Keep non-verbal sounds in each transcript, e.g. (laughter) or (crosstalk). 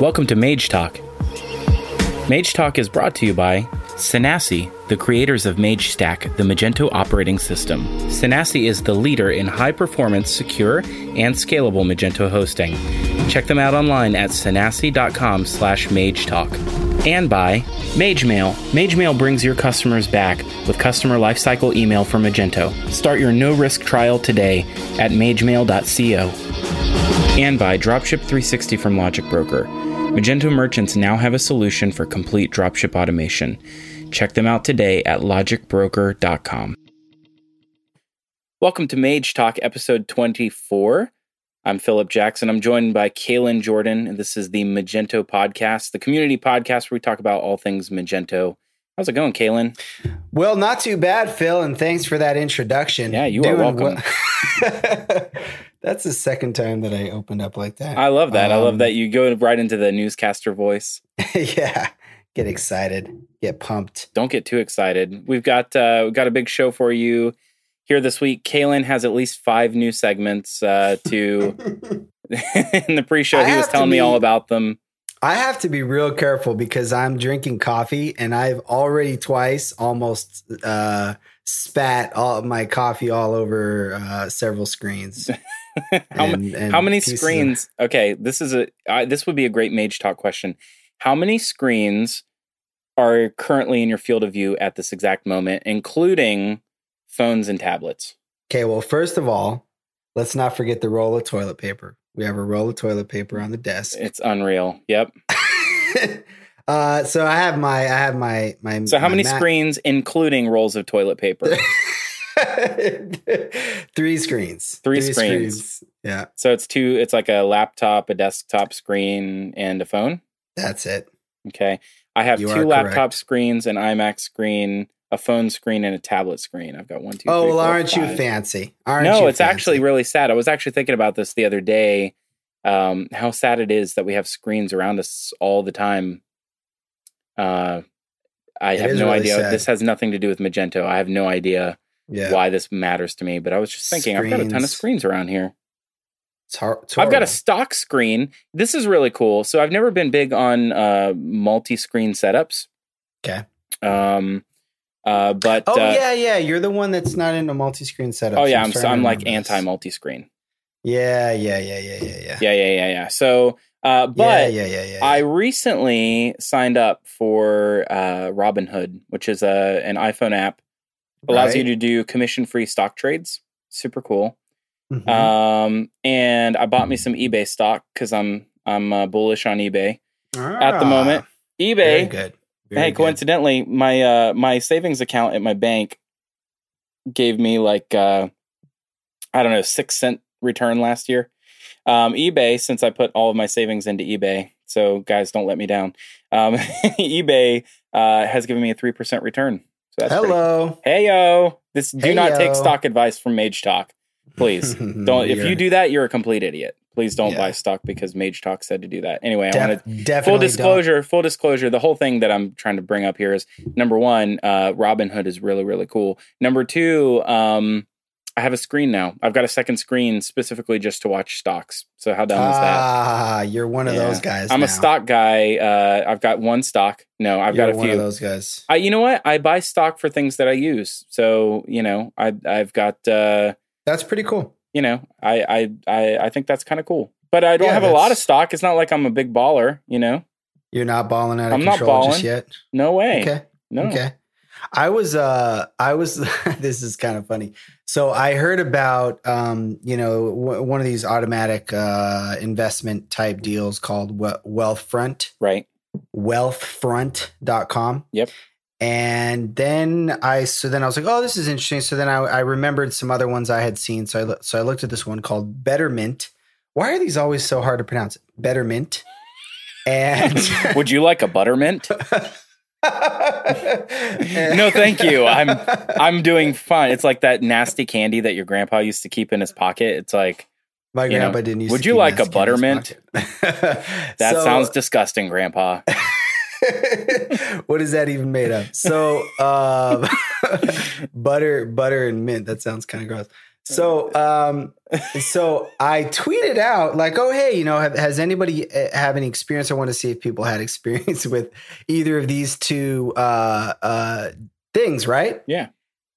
Welcome to Mage Talk. Mage Talk is brought to you by Sonassi, the creators of MageStack, the Magento operating system. Sonassi is the leader in high performance, secure, and scalable Magento hosting. Check them out online at sonassi.com slash magetalk. And by MageMail. MageMail brings your customers back with customer lifecycle email for Magento. Start your no risk trial today at magemail.co and by Dropship 360 from Logic Broker. Magento merchants now have a solution for complete dropship automation. Check them out today at logicbroker.com. Welcome to Mage Talk, episode 24. I'm Phillip Jackson. I'm joined by Kalen Jordan, and this is the Magento podcast, the community podcast where we talk about all things Magento. How's it going, Kalen? Well, not too bad, Phil, and thanks for that introduction. Yeah, you are welcome. well- (laughs) That's the second time that I opened up like that. I love that. I love Um, that you go right into the newscaster voice. (laughs) yeah, get excited, get pumped. don't get too excited. We've got uh, we've got a big show for you here this week. Kalen has at least five new segments uh, to. (laughs) in the pre-show, I he was telling me all about them. I have to be real careful because I'm drinking coffee and I've already twice almost uh, spat all my coffee all over uh, several screens. (laughs) how, And- and how many pieces of- screens? Okay, this is a I this would be a great Mage Talk question. How many screens are currently in your field of view at this exact moment, including phones and tablets? Okay, well, first of all, let's not forget the roll of toilet paper. We have a roll of toilet paper on the desk. It's unreal. Yep. (laughs) uh, so I have my, I have my, my. So how my many Mac- screens, including rolls of toilet paper? (laughs) Three screens. Three screens. Yeah, So it's two. It's like a laptop, a desktop screen, and a phone. that's it. Okay. I have You two laptop correct. screens, an iMac screen, a phone screen, and a tablet screen. I've got one, two, oh three, well, four, aren't you fancy? Aren't no, you it's actually really sad. I was actually thinking about this the other day. Um, how sad it is that we have screens around us all the time. Uh, I It have no really idea. sad. This has nothing to do with Magento. I have no idea yeah. why this matters to me. But I was just thinking, I've got a ton of Screens. screens around here. It's it's I've got a stock screen. This is really cool. So I've never been big on uh, multi-screen setups. Okay. Um, uh, but Oh uh, yeah, yeah. You're the one that's not into multi-screen setups. oh yeah, I'm so to I'm like anti multi-screen. Yeah, yeah, yeah, yeah, yeah, yeah. Yeah, yeah, yeah, yeah. So, uh, yeah, but yeah, yeah, yeah. I recently signed up for uh, Robinhood, which is a an iPhone app. Allows you to do commission-free stock trades. Super cool. Mhm. Um, and I bought me some eBay stock because I'm I'm uh, bullish on eBay at the Ah, moment. EBay. Good. Very hey, good. coincidentally, my uh my savings account at my bank gave me like uh I don't know, six cent return last year. Um eBay, since I put all of my savings into eBay, so guys don't let me down. Um (laughs) eBay uh has given me a three percent return. So that's pretty- Hello. Hey yo. This do not take stock advice from Mage Talk. Please. (laughs) Don't if you You're- do that, you're a complete idiot. Please don't Yeah. buy stock because Mage Talk said to do that. Anyway, I Def- want to definitely full don't. disclosure full disclosure the whole thing that i'm trying to bring up here is number one uh robinhood is really really cool number two um i have a screen now i've got a second screen specifically just to watch stocks so how dumb is that Ah, you're one of Yeah. those guys. i'm now. a stock guy uh i've got one stock no i've You're got a one few of those guys. i you know what i buy stock for things that i use so you know i i've got uh That's pretty cool. You know i i i, I think that's kind of cool but i don't Yeah, have a lot of stock it's not like i'm a big baller you know You're not balling out of I'm not balling. just yet. no way Okay. no Okay. I was uh I was (laughs) this is kind of funny. So I heard about um you know w- one of these automatic uh investment type deals called we- Wealthfront, right wealthfront.com. Yep. And then I so then I was like, "Oh, this is interesting." So then I I remembered some other ones I had seen. So I loo- so I looked at this one called Betterment. Why are these always so hard to pronounce? Betterment. And (laughs) Would you like a buttermint? (laughs) no, thank you. I'm I'm doing fine. It's like that nasty candy that your grandpa used to keep in his pocket. It's like My you know, grandpa didn't use would you like a buttermint? (laughs) that So- sounds disgusting, grandpa. (laughs) what is that even made of? So um, (laughs) butter, butter and mint. That sounds kind of gross. So, um, so I tweeted out like, "Oh, hey, you know, have, has anybody uh, have any experience? I want to see if people had experience (laughs) with either of these two uh, uh, things, right?" Yeah.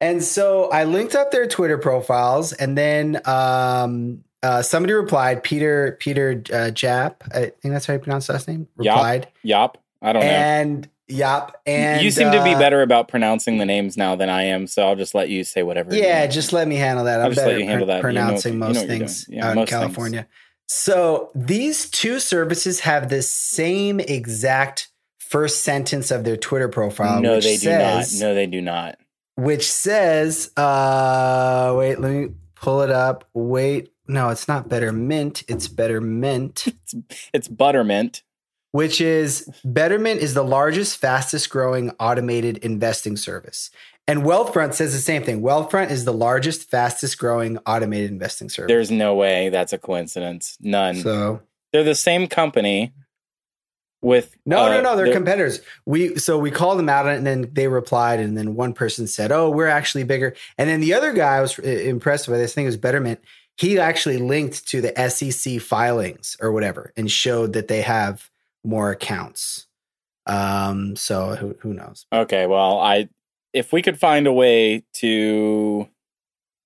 And so I linked up their Twitter profiles, and then um, uh, somebody replied. Peter Peter uh, Jap, I think that's how you pronounce last name. Replied, Yop. I don't know. and yep. and you seem to be uh, better about pronouncing the names now than I am, so I'll just let you say whatever. Yeah, just let me handle that. I'll I'm just let better you handle pr- that. You know what- pronouncing you know most things. Yeah, out in most things. California. So these two services have the same exact first sentence of their Twitter profile. no, they says, do not. No, they do not. Which says, uh, wait, let me pull it up. Wait, no, it's not Better Mint. It's Better Mint. (laughs) It's buttermint. Which is Betterment is the largest, fastest growing automated investing service. And Wealthfront says the same thing. Wealthfront is the largest, fastest growing automated investing service. There's no way that's a coincidence. None. so they're the same company with no, uh, no, no, they're, competitors. We so we called them out, and then they replied, and then one person said, "Oh, we're actually bigger." And then the other guy I was uh, impressed by this thing was Betterment. He actually linked to the SEC filings or whatever, and showed that they have more accounts. Um, so who who knows? Okay, well, I if we could find a way to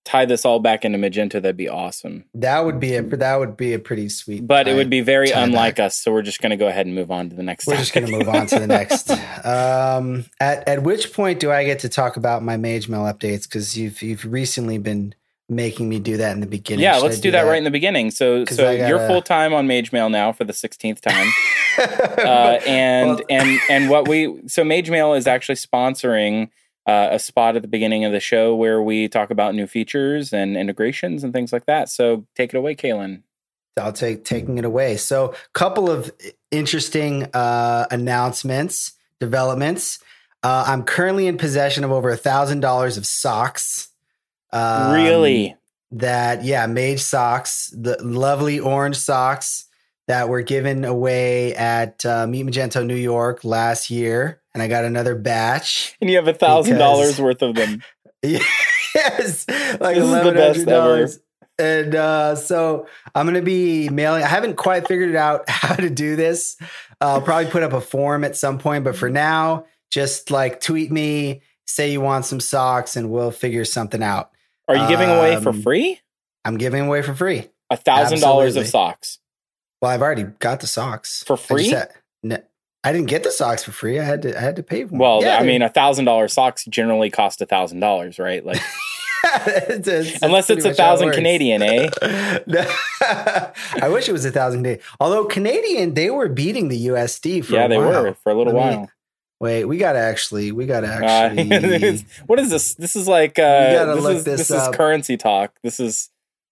tie this all back into Magento, that'd be awesome. That would be a that would be a pretty sweet. But it would be very unlike back. us, so we're just going to go ahead and move on to the next. We're just going to move on to the next. (laughs) Um, at at which point do I get to talk about my Mage Mail updates? Because you've you've recently been making me do that in the beginning. yeah, Should let's I do that, right in the beginning. So, so I you're full time on Mage Mail now for the sixteenth time, (laughs) uh, and Well- and and what we so Mage Mail is actually sponsoring uh, a spot at the beginning of the show where we talk about new features and integrations and things like that. So take it away, Kalen. I'll take taking it away. So, a couple of interesting uh, announcements, developments. Uh, I'm currently in possession of over a thousand dollars of socks. Um, really? that yeah mage socks the lovely orange socks that were given away at uh, meet magento new york last year and i got another batch (laughs) And you have a thousand dollars worth of them. (laughs) yes like This is the best $1100 and uh, so i'm gonna be mailing i haven't quite figured out (laughs) how to do this i'll probably put up a form at some point but for now just like tweet me say you want some socks and we'll figure something out Are you giving away for Um, free? i'm giving away for free A thousand dollars of socks Well, I've already got the socks for I free. had- no, I didn't get the socks for free. I had to. I had to pay for them. Well, Yeah, I mean, a thousand dollar socks generally cost a thousand dollars, right? Like, (laughs) it's- it's- unless it's a pretty much how it thousand. Canadian, eh? (laughs) (laughs) I wish it was a thousand Canadian. Although Canadian, they were beating the USD for yeah, a they while. were for a little me- while. Wait, we gotta actually. We gotta Uh, actually. (laughs) what is this? This is like uh, this, look is, this this is currency talk. This is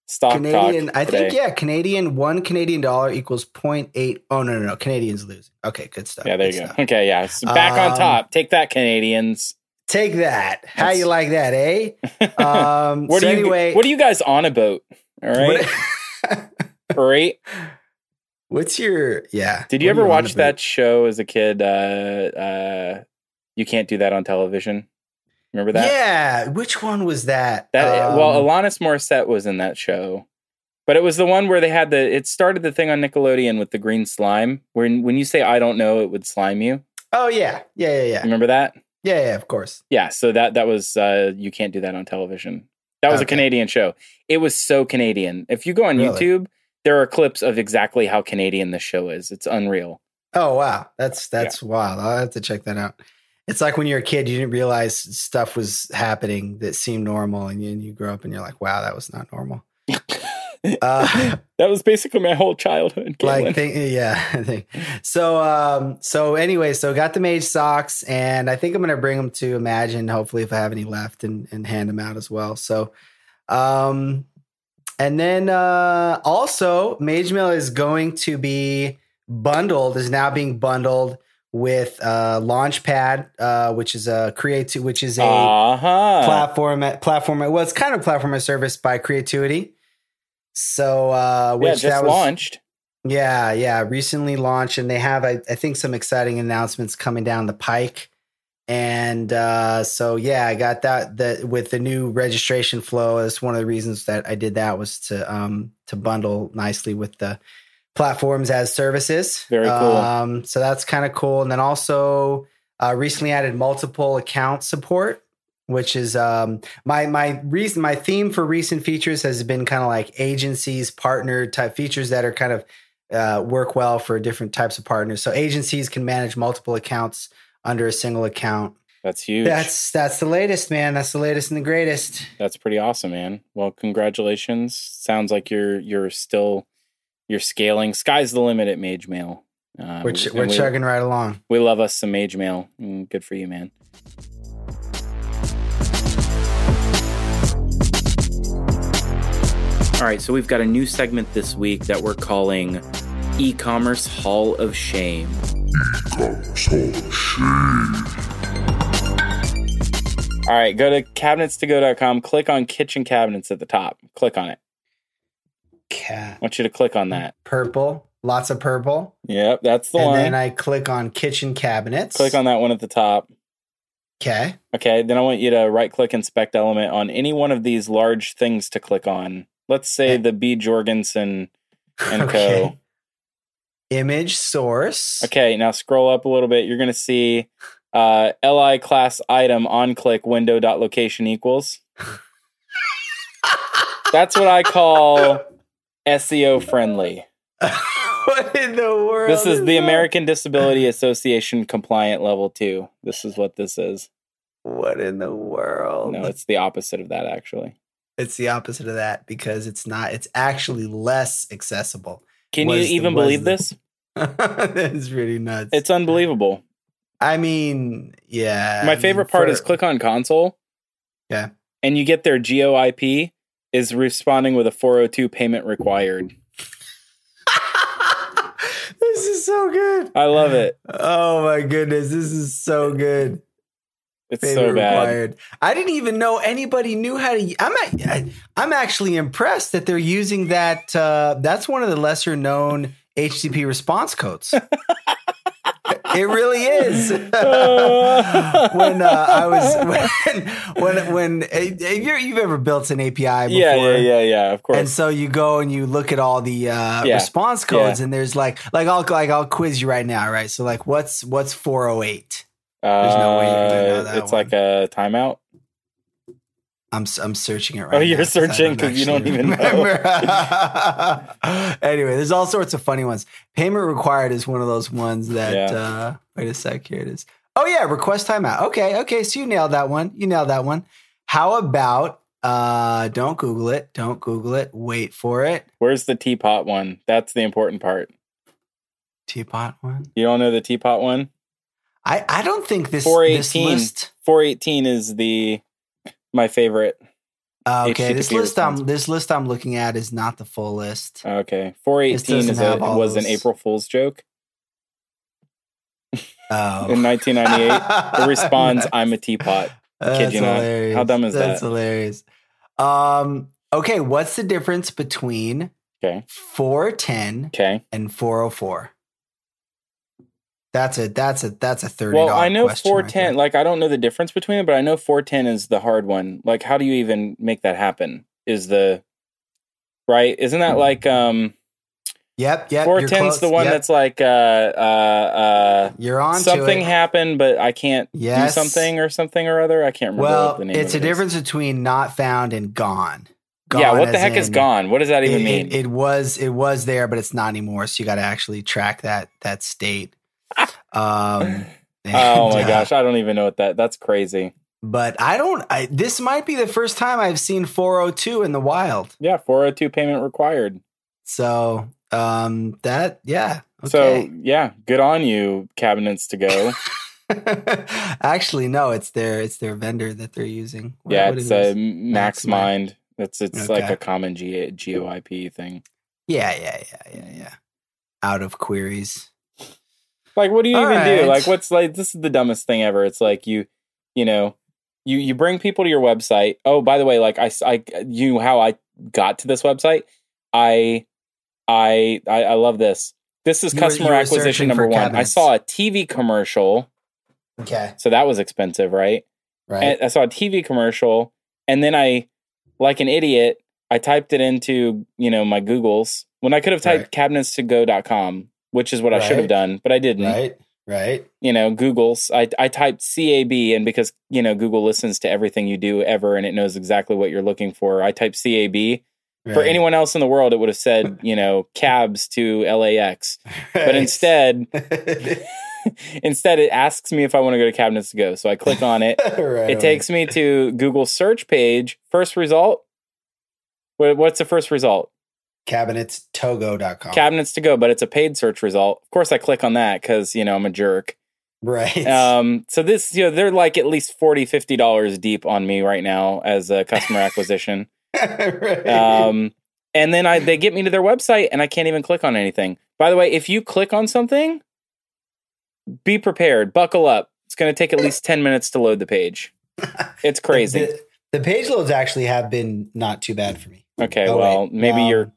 stock Canadian, talk. I think yeah, Canadian one Canadian dollar equals 0.8. Oh no, no, no, Canadians lose. Okay, good stuff. Yeah, there you go. stuff. Okay, yeah, so back on Um, top. Take that, Canadians. Take that. How That's- you like that, eh? (laughs) Um, what so are you? anyway, what are you guys on about? All right, right. (laughs) what's your yeah? Did you ever watch that show as a kid? Uh, uh, you can't do that on television. Remember that? Yeah, which one was that? That Um, well, Alanis Morissette was in that show, but it was the one where they had the. It started the thing on Nickelodeon with the green slime. When when you say I don't know, it would slime you. oh yeah, yeah, yeah, yeah, Remember that? yeah, yeah. Of course. Yeah. So that that was uh, you can't do that on television. That was a Canadian show. It was so Canadian. If you go on Really? YouTube, there are clips of exactly how Canadian this show is. It's unreal. Oh wow, that's that's wild. I'll have to check that out. It's like when you're a kid, you didn't realize stuff was happening that seemed normal, and you, and you grow up and you're like, wow, that was not normal. (laughs) Uh, that was basically my whole childhood. like think, yeah (laughs) think- so um so anyway so got the mage socks and i think i'm gonna bring them to imagine hopefully if i have any left and and hand them out as well so um and then uh also mage mail is going to be bundled is now being bundled with uh launchpad uh which is a create which is a uh-huh. platform platform well it's kind of platform as service by Creatuity so uh which yeah, just that was launched. yeah, yeah, recently launched, and they have, I, I think, some exciting announcements coming down the pike. And uh, so yeah, I got that that with the new registration flow. That's one of the reasons that I did that was to um, to bundle nicely with the platforms as services. Very cool. Um, so that's kind of cool. And then also uh, recently added multiple account support, which is um, my my reason my theme for recent features has been kind of like agencies, partner type features that are kind of uh, work well for different types of partners. So agencies can manage multiple accounts under a single account. That's huge. That's that's the latest, man. That's the latest and the greatest. That's pretty awesome, man. Well, congratulations. Sounds like you're you're still you're scaling. Sky's the limit at Mage Mail. Uh, we're ch- we're we, chugging right along. We love us some Mage Mail. Mm, good for you, man. All right, so we've got a new segment this week that we're calling E-commerce Hall of Shame. All right, go to cabinets2go.com, click on kitchen cabinets at the top. Click on it. Cat. I want you to click on that. Purple. Lots of purple. Yep, that's the and one. And then I click on kitchen cabinets. Click on that one at the top. Okay. Okay, then I want you to right click inspect element on any one of these large things to click on. Let's say okay. the B Jorgensen and (laughs) okay. Co. Image source. Okay, now scroll up a little bit. You're going to see uh, li class item on click window dot location equals. That's what I call SEO friendly. (laughs) what in the world? This is, is the that? American Disability Association compliant level two. This is what this is. What in the world? No, it's the opposite of that actually. It's the opposite of that because it's not. It's actually less accessible. Can you even the, believe this? (laughs) That's really nuts. It's unbelievable. I mean, yeah. My favorite part for, is click on console. Yeah. And you get their GeoIP is responding with a 402 payment required. (laughs) this is so good. I love it. Oh my goodness, this is so good. It's so bad. Required. I didn't even know anybody knew how to. I'm I'm actually impressed that they're using that. Uh, that's one of the lesser known HTTP response codes. (laughs) It really is. (laughs) when uh, I was (laughs) when when when uh, you have ever built an API before, yeah, yeah, yeah, yeah, of course. And so you go and you look at all the uh, yeah. response codes, yeah. and there's like like I'll like I'll quiz you right now, right? So like, what's what's four oh eight? There's no way you're gonna know uh, that. It's one. like a timeout. I'm I'm searching it right. Oh, you're (laughs) searching because you don't even remember. (laughs) anyway, there's all sorts of funny ones. Payment required is one of those ones that. Yeah. Uh, wait a sec. Here it is. Oh yeah, request timeout. Okay, okay. So you nailed that one. You nailed that one. How about uh don't Google it. Don't Google it. Wait for it. Where's the teapot one? That's the important part. Teapot one. You don't know the teapot one? I I don't think this 418 this list 418 is the my favorite. Uh, okay, this list I'm this list I'm looking at is not the full list. Okay, four eighteen is a, was an April Fool's joke. Oh. in 1998, it (laughs) responds, "I'm a teapot." That's Kid you hilarious. not. How dumb is That's that? That's hilarious. Um. Okay, what's the difference between okay 410 okay and 404? That's a that's a that's a thirty. Well, I know four ten. Like I don't know the difference between them, but I know four ten is the hard one. Like, how do you even make that happen? Is the right? Isn't that like um? Yep, yep. Four ten's the one yep. that's like uh uh uh. You're on something happened, but I can't yes. do something or something or other. I can't remember. The name. Well, it's a it difference between not found and gone. Gone yeah, what the heck in, is gone? What does that even it, mean? It, it, was it was there, but it's not anymore. So you got to actually track that that state. Um, (laughs) and, oh my uh, gosh, I don't even know what that. That's crazy. But I don't. I, this might be the first time I've seen 402 in the wild. Yeah, 402 payment required. So um, that yeah. Okay. So yeah, good on you, cabinets to go. (laughs) Actually, no, it's their it's their vendor that they're using. What, yeah, what it's a MaxMind. It's it's okay. like a common G- GeoIP thing. Yeah, yeah, yeah, yeah, yeah. Out of queries. Like, what do you All even right. do? Like, what's like, this is the dumbest thing ever. It's like you, you know, you, you bring people to your website. Oh, by the way, like I, I, you know how I got to this website. I, I, I, I love this. This is you customer were, acquisition number one. Cabinets. I saw a TV commercial Okay. So that was expensive, right? Right. And I saw a TV commercial, and then I, like an idiot, I typed it into you know my Googles when I could have typed Right. cabinets2go.com, which is what I should have done, but I didn't. right. Right. You know, Google's. I I typed CAB, and because you know Google listens to everything you do ever, and it knows exactly what you're looking for. I typed CAB. For anyone else in the world, it would have said (laughs) you know cabs to LAX, but instead (laughs) instead it asks me if I want to go to cabinets to go. So I click on it. (laughs) right It takes me to Google search page. First result. What's the first result? cabinetstogo.com. Cabinets to go, but it's a paid search result. Of course, I click on that because you know I'm a jerk. right. Um, so this, you know, they're like at least 40 50 dollars deep on me right now as a customer (laughs) acquisition. right. Um, and then I they get me to their website and I can't even click on anything. By the way, if you click on something, be prepared, buckle up. It's going to take at least 10 minutes to load the page. It's (laughs) crazy. The, the page loads actually have been not too bad for me. Okay, Oh, well, wait. maybe Um, you're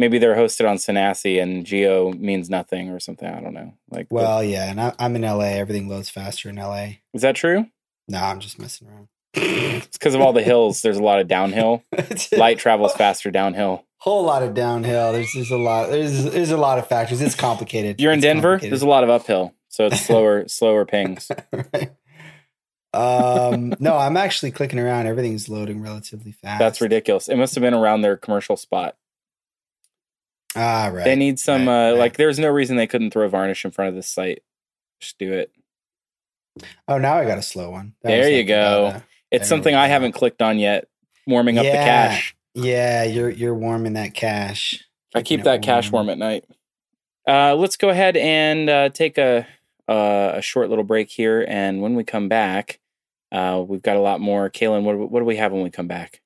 maybe they're hosted on Sonassi and Geo means nothing or something. I don't know. Like, Well, yeah, and I, I'm in LA. Everything loads faster in LA. is that true? No, I'm just messing around. It's because of all the hills. There's a lot of downhill. (laughs) Light travels faster downhill. whole lot of downhill. There's there's a lot. There's there's a lot of factors. It's complicated. You're in It's Denver. There's a lot of uphill, so it's slower, (laughs) slower pings. (laughs) Right. um, no, I'm actually clicking around. Everything's loading relatively fast. That's ridiculous. It must have been around their commercial spot. Ah, right. They need some right, uh, right. like. There's no reason they couldn't throw varnish in front of this site. Just do it. Oh, now I got a slow one. That There you go. It's There something I haven't clicked on yet. Warming up the Yeah. cache. yeah, you're you're warming that cash. I keep that cache warm at night. Uh, let's go ahead and uh, take a, a a short little break here, and when we come back, uh, we've got a lot more. Kalen, what, what do we have when we come back?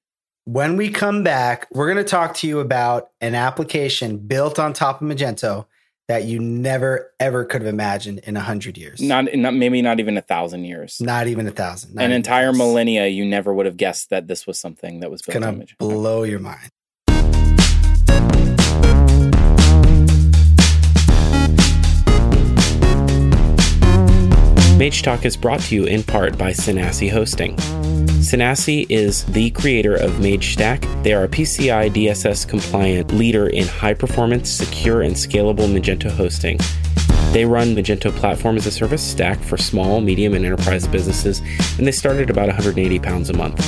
When we come back, we're going to talk to you about an application built on top of Magento that you never ever could have imagined in a hundred years. Not, not maybe not even a thousand years. not even a thousand. An entire close. millennia, you never would have guessed that this was something that was built on gonna Magento. blow your mind. Mage Talk is brought to you in part by Sonassi Hosting. Sonassi is the creator of MageStack. They are a PCI DSS compliant leader in high performance, secure, and scalable Magento hosting. They run Magento Platform as a Service stack for small, medium, and enterprise businesses, and they start at about 180 pounds a month.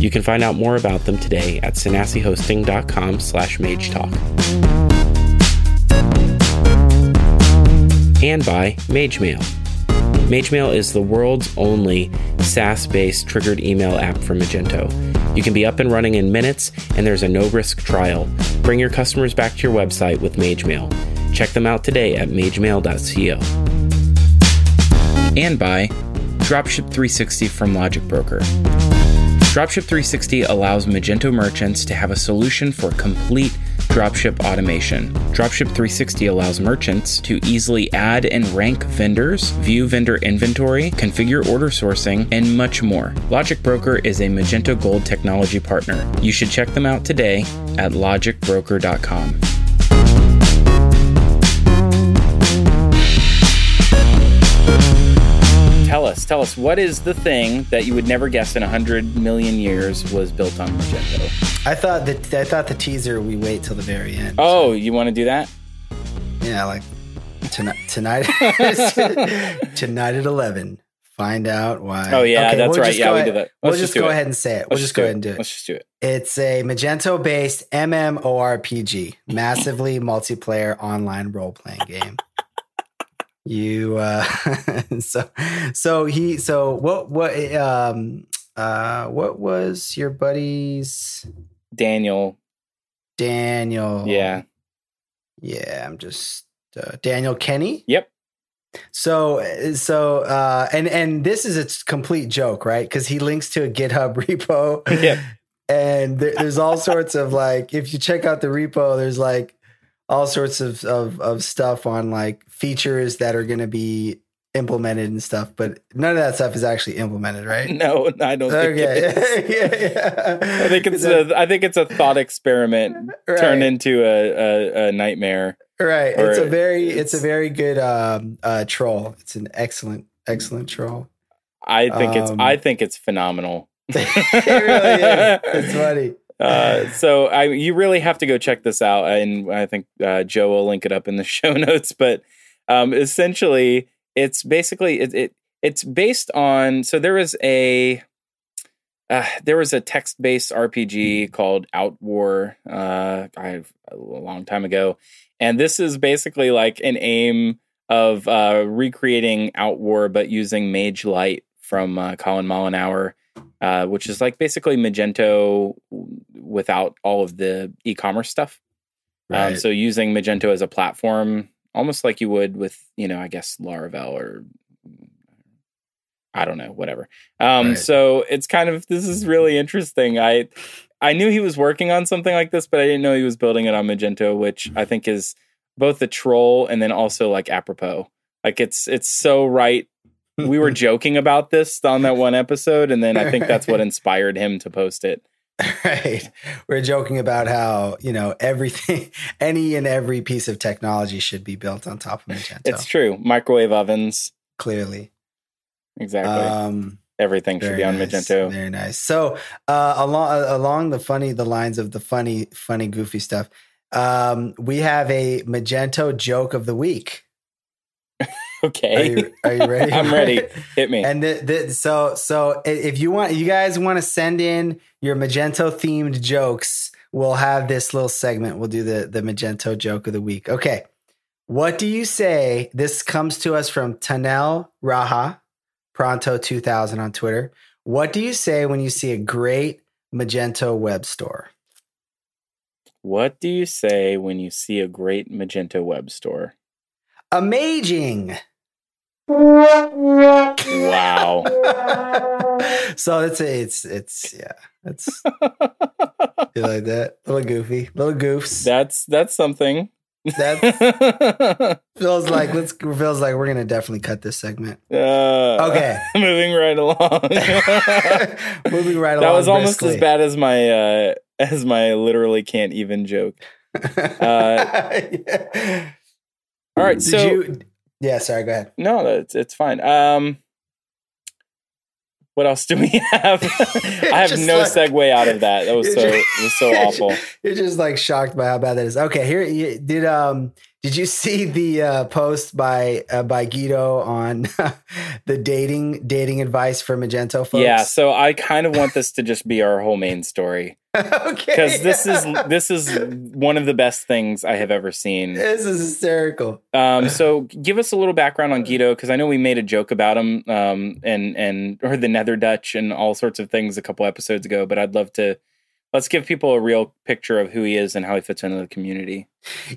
You can find out more about them today at sonassihosting.com slash magetalk. And by MageMail. MageMail is the world's only SaaS based triggered email app for Magento. You can be up and running in minutes, and there's a no risk trial. Bring your customers back to your website with MageMail. Check them out today at magemail.co. And by Dropship 360 from Logic Broker. Dropship 360 allows Magento merchants to have a solution for complete dropship automation. Dropship 360 allows merchants to easily add and rank vendors, view vendor inventory, configure order sourcing, and much more. Logic Broker is a Magento Gold technology partner. You should check them out today at logicbroker.com. Tell us, tell us, what is the thing that you would never guess in a hundred million years was built on Magento? I thought that I thought the teaser we wait till the very end. Oh, you want to do that? yeah, like tonight tonight (laughs) tonight at eleven. Find out why. Oh yeah, Okay, that's we'll right. Yeah, go we ahead- did that. We'll Let's just go it. ahead and say it. We'll just go ahead and do it. Let's just do it. It's a Magento based MMORPG, massively multiplayer online role playing game. You uh (laughs) so so he so what what um uh what was your buddy's Daniel. Daniel Yeah. Yeah, I'm just uh, Daniel Kenny. Yep. So so uh and and this is a complete joke, right? Cuz he links to a GitHub (laughs) repo. Yep. And there, there's all sorts of like if you check out the repo there's like all sorts of of of stuff on like features that are going to be implemented and stuff, but none of that stuff is actually implemented, right? (laughs) No, I don't think it is. Okay. (laughs) yeah, yeah. I think it's a I think it's a thought experiment Right. turned into a, a, a nightmare. Right. Or it's a very it's, it's- a very good um uh troll. It's an excellent excellent troll. I think it's Um, I think it's phenomenal. (laughs) it really is. It's funny. Uh, so I, you really have to go check this out, and I think uh, Joe will link it up in the show notes. But um, essentially, it's basically it, it it's based on. So there was a uh, there was a text based RPG called Outwar uh, I, a long time ago, and this is basically like an aim of uh, recreating Outwar, but using Mage Light from uh, Colin Mollenhour, uh, which is like basically Magento without all of the e-commerce stuff. Um, so using Magento as a platform, almost like you would with, you know, I guess Laravel or I don't know, whatever. Um, Right. So it's kind of this is really interesting. I I knew he was working on something like this, but I didn't know he was building it on Magento, which I think is both a troll and then also like apropos. Like it's it's so right. We were (laughs) joking about this on that one episode, and then I think that's what (laughs) inspired him to post it. (laughs) right. We're joking about how, you know, everything, (laughs) any and every piece of technology should be built on top of Magento. It's true. Microwave ovens, clearly. exactly. Um, Everything should be on nice, Magento. Very nice. So, uh, along uh, along the funny the lines of the funny funny goofy stuff, um, we have a Magento joke of the week. Are Okay, you, are you ready? (laughs) I'm ready. Hit me. And the, the, so so if you want, you guys want to send in your Magento themed jokes, we'll have this little segment. We'll do the the Magento joke of the week. Okay, what do you say? This comes to us from Tanel Raha, Pronto two thousand on Twitter. What do you say when you see a great Magento web store? what do you say when you see a great Magento web store? Amazing. Wow. (laughs) so it's it's it's yeah it's (laughs) you like that little goofy little goofs that's that's something. that (laughs) feels like let's feels like we're gonna definitely cut this segment Uh, Okay. moving right along. moving right along that was almost briskly. as bad as my uh, as my literally can't even joke. Yeah. All right, did so you yeah sorry go ahead no, that's it's fine. Um, what else do we (laughs) have? (laughs) I have no like- segue out of that. That was so just- it was so (laughs) awful. You're just like shocked by how bad that is. Okay, here did um did you see the uh, post by uh, by Guido on (laughs) the dating dating advice for Magento folks? Yeah, so I kind of want this to just be our whole main story (laughs) okay, because this is this is one of the best things I have ever seen. this is hysterical. Um, so give us a little background on Guido because I know we made a joke about him um, and and or the Nether Dutch and all sorts of things a couple episodes ago. But I'd love to let's give people a real picture of who he is and how he fits into the community.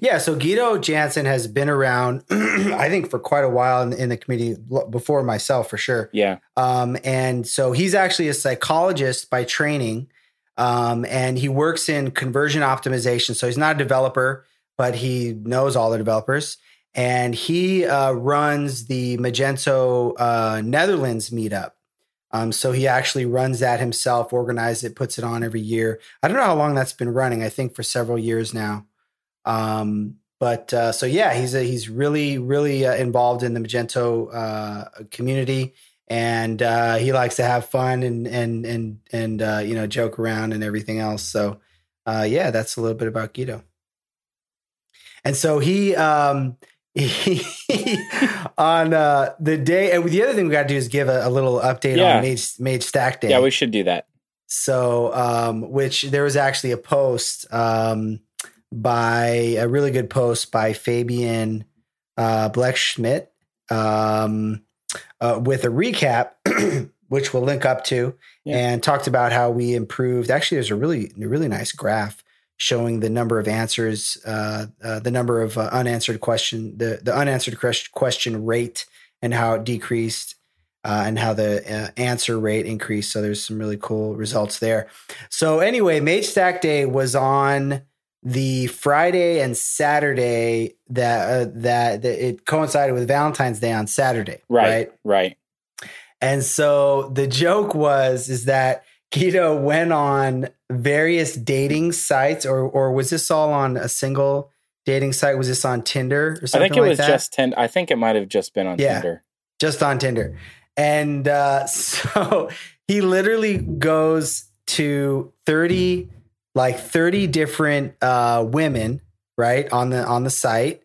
Yeah, so Guido Jansen has been around, (clears throat) I think, for quite a while in, in the community before myself, for sure. Yeah, Um, and so he's actually a psychologist by training, um, and he works in conversion optimization. So he's not a developer, but he knows all the developers. And he uh, runs the Magento uh, Netherlands meetup. Um, so he actually runs that himself, organizes it, puts it on every year. I don't know how long that's been running. I think for several years now. Um, but uh, so yeah, he's a, he's really really uh, involved in the Magento uh, community, and uh, he likes to have fun and and and and uh, you know joke around and everything else. So uh, yeah, that's a little bit about Guido. And so he um, (laughs) he on uh, the day, and the other thing we got to do is give a, a little update Yeah. on Mage Mage Stack Day. yeah, we should do that. So, um, which there was actually a post um, by a really good post by Fabian uh, Blechschmidt um, uh, with a recap, (clears throat) which we'll link up to, Yeah. and talked about how we improved. Actually, there's a really, really nice graph showing the number of answers, uh, uh, the number of uh, unanswered question, the the unanswered question rate, and how it decreased uh, and how the uh, answer rate increased. So there's some really cool results there. So anyway, Mage Stack Day was on the Friday and Saturday that uh, that, that it coincided with Valentine's Day on Saturday, Right, right? right. And so the joke was is that Guido went on various dating sites, or or was this all on a single dating site? Was this on Tinder or something? Like that? I think it like was that? just Tinder. I think it might have just been on Yeah. Tinder. just on Tinder. And uh, (laughs) so he literally goes to 30 like 30 different uh, women, right, on the on the site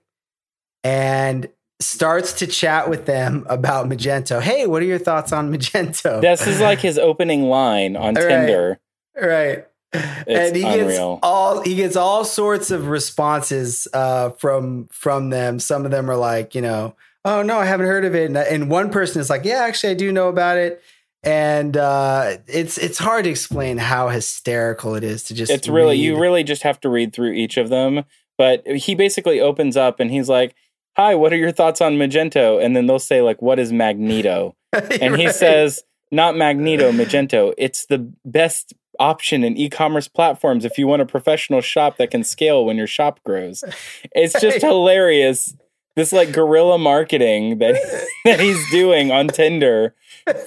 and starts to chat with them about Magento. Hey, what are your thoughts on Magento? This is like his opening line on Right. Tinder. right. It's and he gets all he gets all sorts of responses uh, from from them. Some of them are like, you know, oh no, I haven't heard of it, and, and one person is like, yeah, actually, I do know about it. And uh, it's it's hard to explain how hysterical it is to just. it's really you really just have to read through each of them but he basically opens up and he's like hi what are your thoughts on magento? And then they'll say like what is magneto? (laughs) And he Right. says not magneto magento. It's the best option in e-commerce platforms if you want a professional shop that can scale when your shop grows. It's just hilarious. This like guerrilla marketing that (laughs) that he's doing on tinder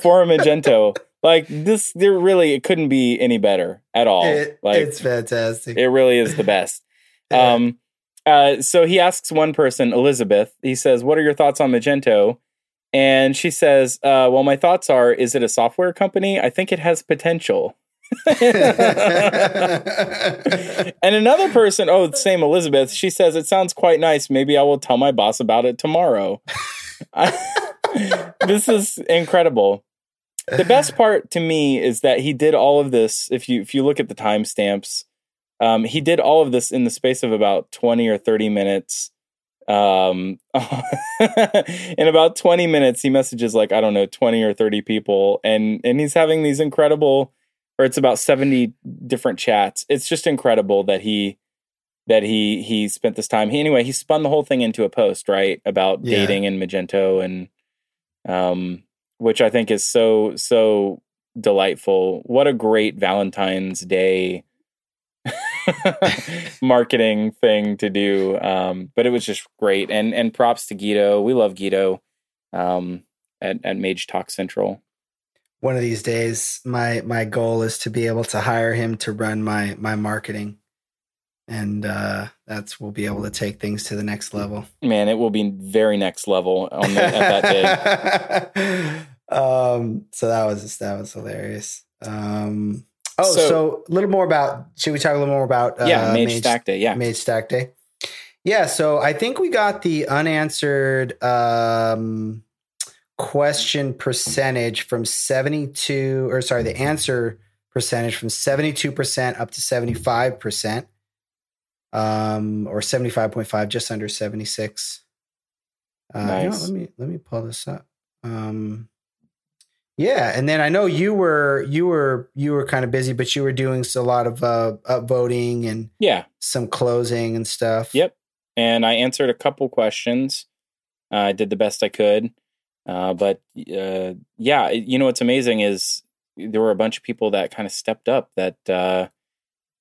for magento. Like this there really it couldn't be any better at all. It- like it's fantastic. it really is the best. Um, uh, so he asks one person, Elizabeth, he says, What are your thoughts on Magento? And she says, uh, Well, my thoughts are, is it a software company? I think it has potential. (laughs) and another person, oh, the same Elizabeth, she says, It sounds quite nice. Maybe I will tell my boss about it tomorrow. (laughs) this is incredible. The best part to me is that he did all of this. If you if you look at the timestamps, um, he did all of this in the space of about twenty or thirty minutes. Um, (laughs) in about twenty minutes, he messages like I don't know twenty or thirty people, and and he's having these incredible, or it's about seventy different chats. It's just incredible that he that he he spent this time. He, anyway, he spun the whole thing into a post right about Yeah. dating and Magento and um, which I think is so so delightful. What a great Valentine's Day (laughs) marketing thing to do. Um, but it was just great, and and props to Guido. We love Guido um, at at Mage Talk Central. One of these days, my my goal is to be able to hire him to run my my marketing, and uh, that's we'll be able to take things to the next level. Man, it will be very next level on the, at that day. (laughs) um, so that was that was hilarious. Um, oh, So- so, a little more about. Should we talk a little more about? Uh, yeah, Mage, Stack Day. Yeah, Mage Stack Day. Yeah, so I think we got the unanswered um, question percentage from 72, or sorry, the answer percentage from 72% up to 75%, um, or 75.5, just under 76. Uh, you know Nice. let me let me pull this up. Um, yeah, and then I know you were you were you were kind of busy, but you were doing a lot of uh, upvoting and yeah. some closing and stuff. Yep. and I answered a couple questions. Uh, I did the best I could, uh, but uh, yeah, you know what's amazing is there were a bunch of people that kind of stepped up that uh,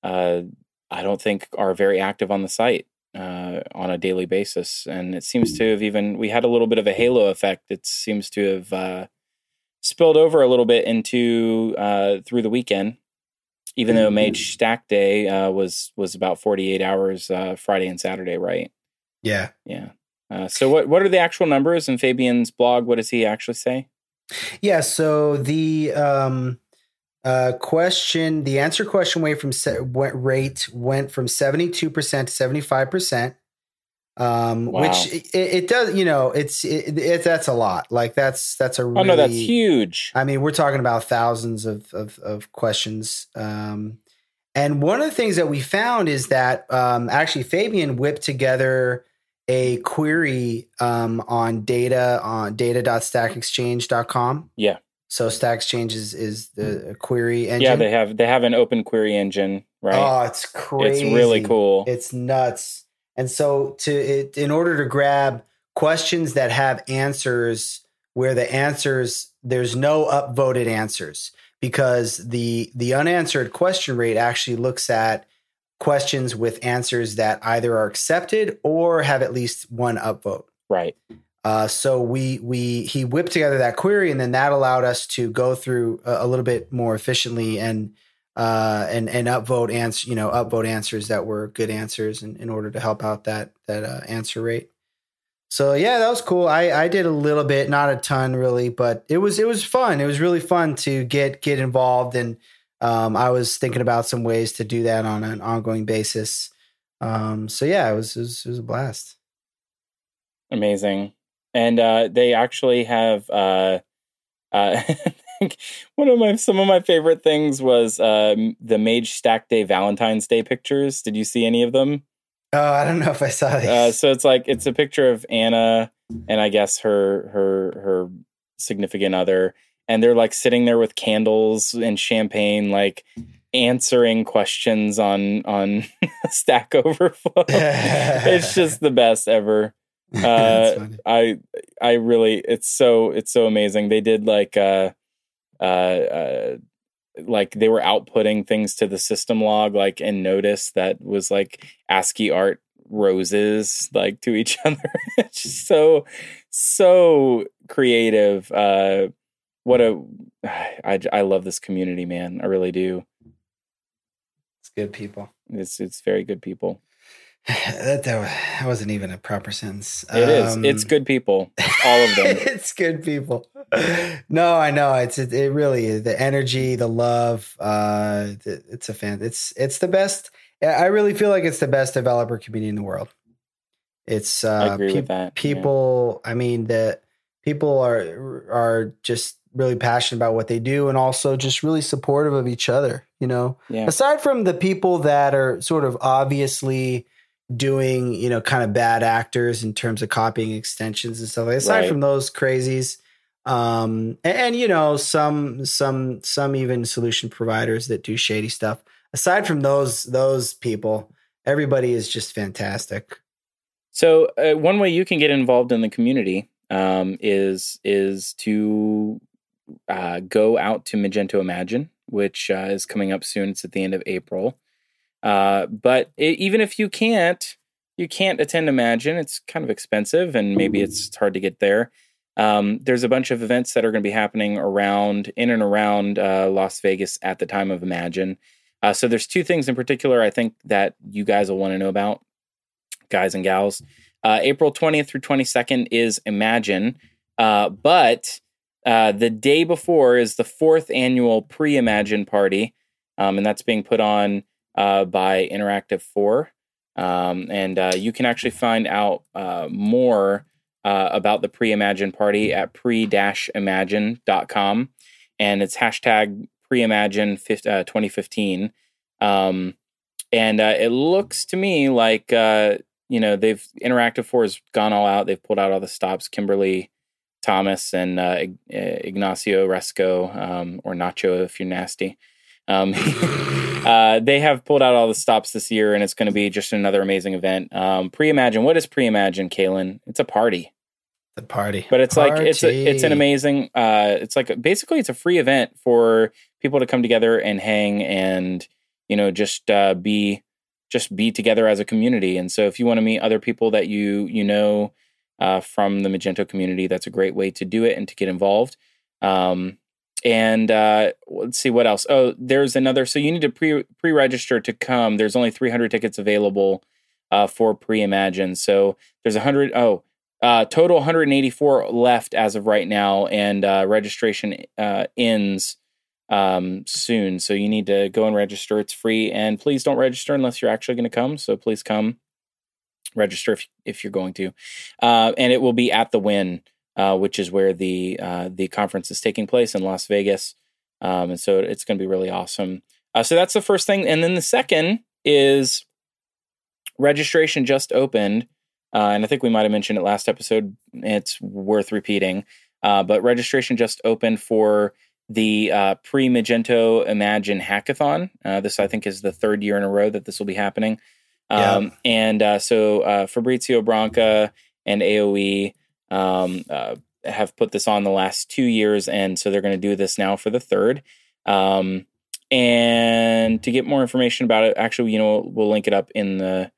uh, I don't think are very active on the site uh, on a daily basis, and it seems to have even we had a little bit of a halo effect. It seems to have uh, spilled over a little bit into uh, through the weekend. Even though Mage Stack Day uh, was was about forty eight hours uh, Friday and Saturday, right? Yeah. Yeah. Uh, so what what are the actual numbers in Fabian's blog? What does he actually say? Yeah. So the um, uh, question, the answer question rate from se- went, rate went from seventy two percent to seventy five percent. Um, Wow. which it, it does, you know, it's it, it, that's a lot. Like that's that's a really, Oh no, that's huge. I mean, we're talking about thousands of of, of questions. Um, and one of the things that we found is that um, actually Fabian whipped together a query um, on data on data.stackexchange.com. Yeah. So Stack Exchange is, is the query engine. Yeah, they have they have an open query engine, right? Oh, it's crazy. it's really cool. It's nuts. And so to it, in order to grab questions that have answers where the answers there's no upvoted answers because the the unanswered question rate actually looks at questions with answers that either are accepted or have at least one upvote. right. Uh, so we we he whipped together that query, and then that allowed us to go through a, a little bit more efficiently and uh, and and upvote answer you know upvote answers that were good answers in, in order to help out that that uh, answer rate. so yeah, that was cool. I I did a little bit, not a ton really, but it was it was fun. It was really fun to get get involved, and um, I was thinking about some ways to do that on an ongoing basis. Um, so yeah, it was, it was it was a blast. Amazing, and uh, they actually have. Uh, uh, (laughs) one of my some of my favorite things was uh, the Mage Stack Day Valentine's Day pictures. Did you see any of them? Oh, I don't know if I saw these. Uh, so it's like it's a picture of Anna and I guess her her her significant other, and they're like sitting there with candles and champagne, like answering questions on on (laughs) Stack Overflow. (laughs) it's just the best ever. (laughs) Uh, I I really it's so it's so amazing. They did like uh uh, uh like they were outputting things to the system log like in notice that was like ASCII art roses like to each (laughs) other. it's just so so creative. Uh what a (sighs) I I love this community, man. I really do. It's good people. It's it's very good people. That, that wasn't even a proper sentence. It um, is. It's good people. All of them. (laughs) it's good people. No, I know. It's it, it really is the energy, the love. Uh, it's a fan. It's it's the best. I really feel like it's the best developer community in the world. It's uh, I agree pe- with that. people. Yeah. I mean, the people are are just really passionate about what they do and also just really supportive of each other. You know, yeah. aside from the people that are sort of obviously doing, you know, kind of bad actors in terms of copying extensions and stuff. Like aside right. from those crazies, um, and, and, you know, some some some even solution providers that do shady stuff. Aside from those those people, everybody is just fantastic. So uh, one way you can get involved in the community um, is is to uh, go out to Magento Imagine, which uh, is coming up soon. It's at the end of April. Uh, but it, even if you can't, you can't attend Imagine. It's kind of expensive, and maybe it's hard to get there. Um, there's a bunch of events that are going to be happening around, in and around uh, Las Vegas at the time of Imagine. Uh, so there's two things in particular I think that you guys will want to know about, guys and gals. Uh, April 20th through 22nd is Imagine, uh, but uh, the day before is the fourth annual pre-Imagine party, um, and that's being put on uh, by Interactiv4. Um, and uh, you can actually find out uh, more uh, about the pre Imagine party at pre imagine.com. And it's hashtag pre Imagine uh, 2015. Um, and uh, it looks to me like, you know, they've Interactiv4 has gone all out. They've pulled out all the stops. Kimberly Thomas and Ignacio Riesgo, um, or Nacho if you're nasty. Um, (laughs) uh, they have pulled out all the stops this year, and it's going to be just another amazing event. Um, pre-imagine. What is pre-imagine, Kalen? It's a party. The party, but it's party. like it's a, it's an amazing. Uh, it's like basically it's a free event for people to come together and hang and you know just uh, be just be together as a community. And so if you want to meet other people that you you know uh, from the Magento community, that's a great way to do it and to get involved. Um, and uh, let's see what else. Oh, there's another. So you need to pre pre register to come. There's only 300 tickets available uh, for pre Imagine. So there's 100. Oh, uh, total 184 left as of right now, and uh, registration uh, ends um, soon. So you need to go and register. It's free, and please don't register unless you're actually going to come. So please come register if if you're going to, uh, and it will be at the Wynn uh, which is where the uh, the conference is taking place in Las Vegas. Um, and so it's going to be really awesome. Uh, so that's the first thing, and then the second is registration just opened, uh, and I think we might have mentioned it last episode. It's worth repeating, uh, but registration just opened for the uh, pre Magento Imagine Hackathon. this I think is the third year in a row that this will be happening. Um, yeah. And so Fabrizio Branca and AOE um, uh, have put this on the last two years, and so they're going to do this now for the third. Um, and to get more information about it, actually, you know, we'll link it up in the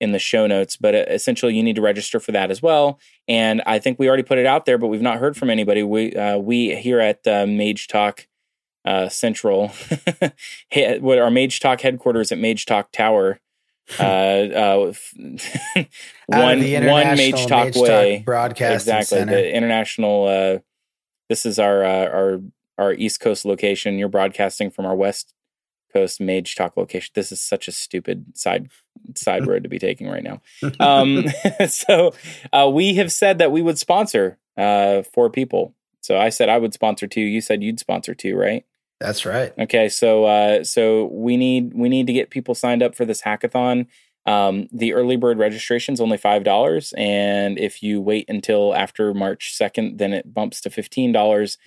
in the show notes. But uh, essentially, you need to register for that as well. And I think we already put it out there, but we've not heard from anybody. We uh, we here at uh, Mage Talk uh, Central, (laughs) what our Mage Talk headquarters at Mage Talk Tower uh, uh, (laughs) one one Mage Talk Mage Talk way, Broadcasting exactly Center. the international. Uh, this is our uh, our our East Coast location. You're broadcasting from our West Coast Mage Talk location. This is such a stupid side side road to be taking right now. (laughs) Um, (laughs) so uh, we have said that we would sponsor uh, four people. So I said I would sponsor two. You said you'd sponsor two, right? That's right. Okay, so uh, so we need we need to get people signed up for this hackathon. Um, the early bird registration is only five dollars, and if you wait until after March second, then it bumps to fifteen dollars.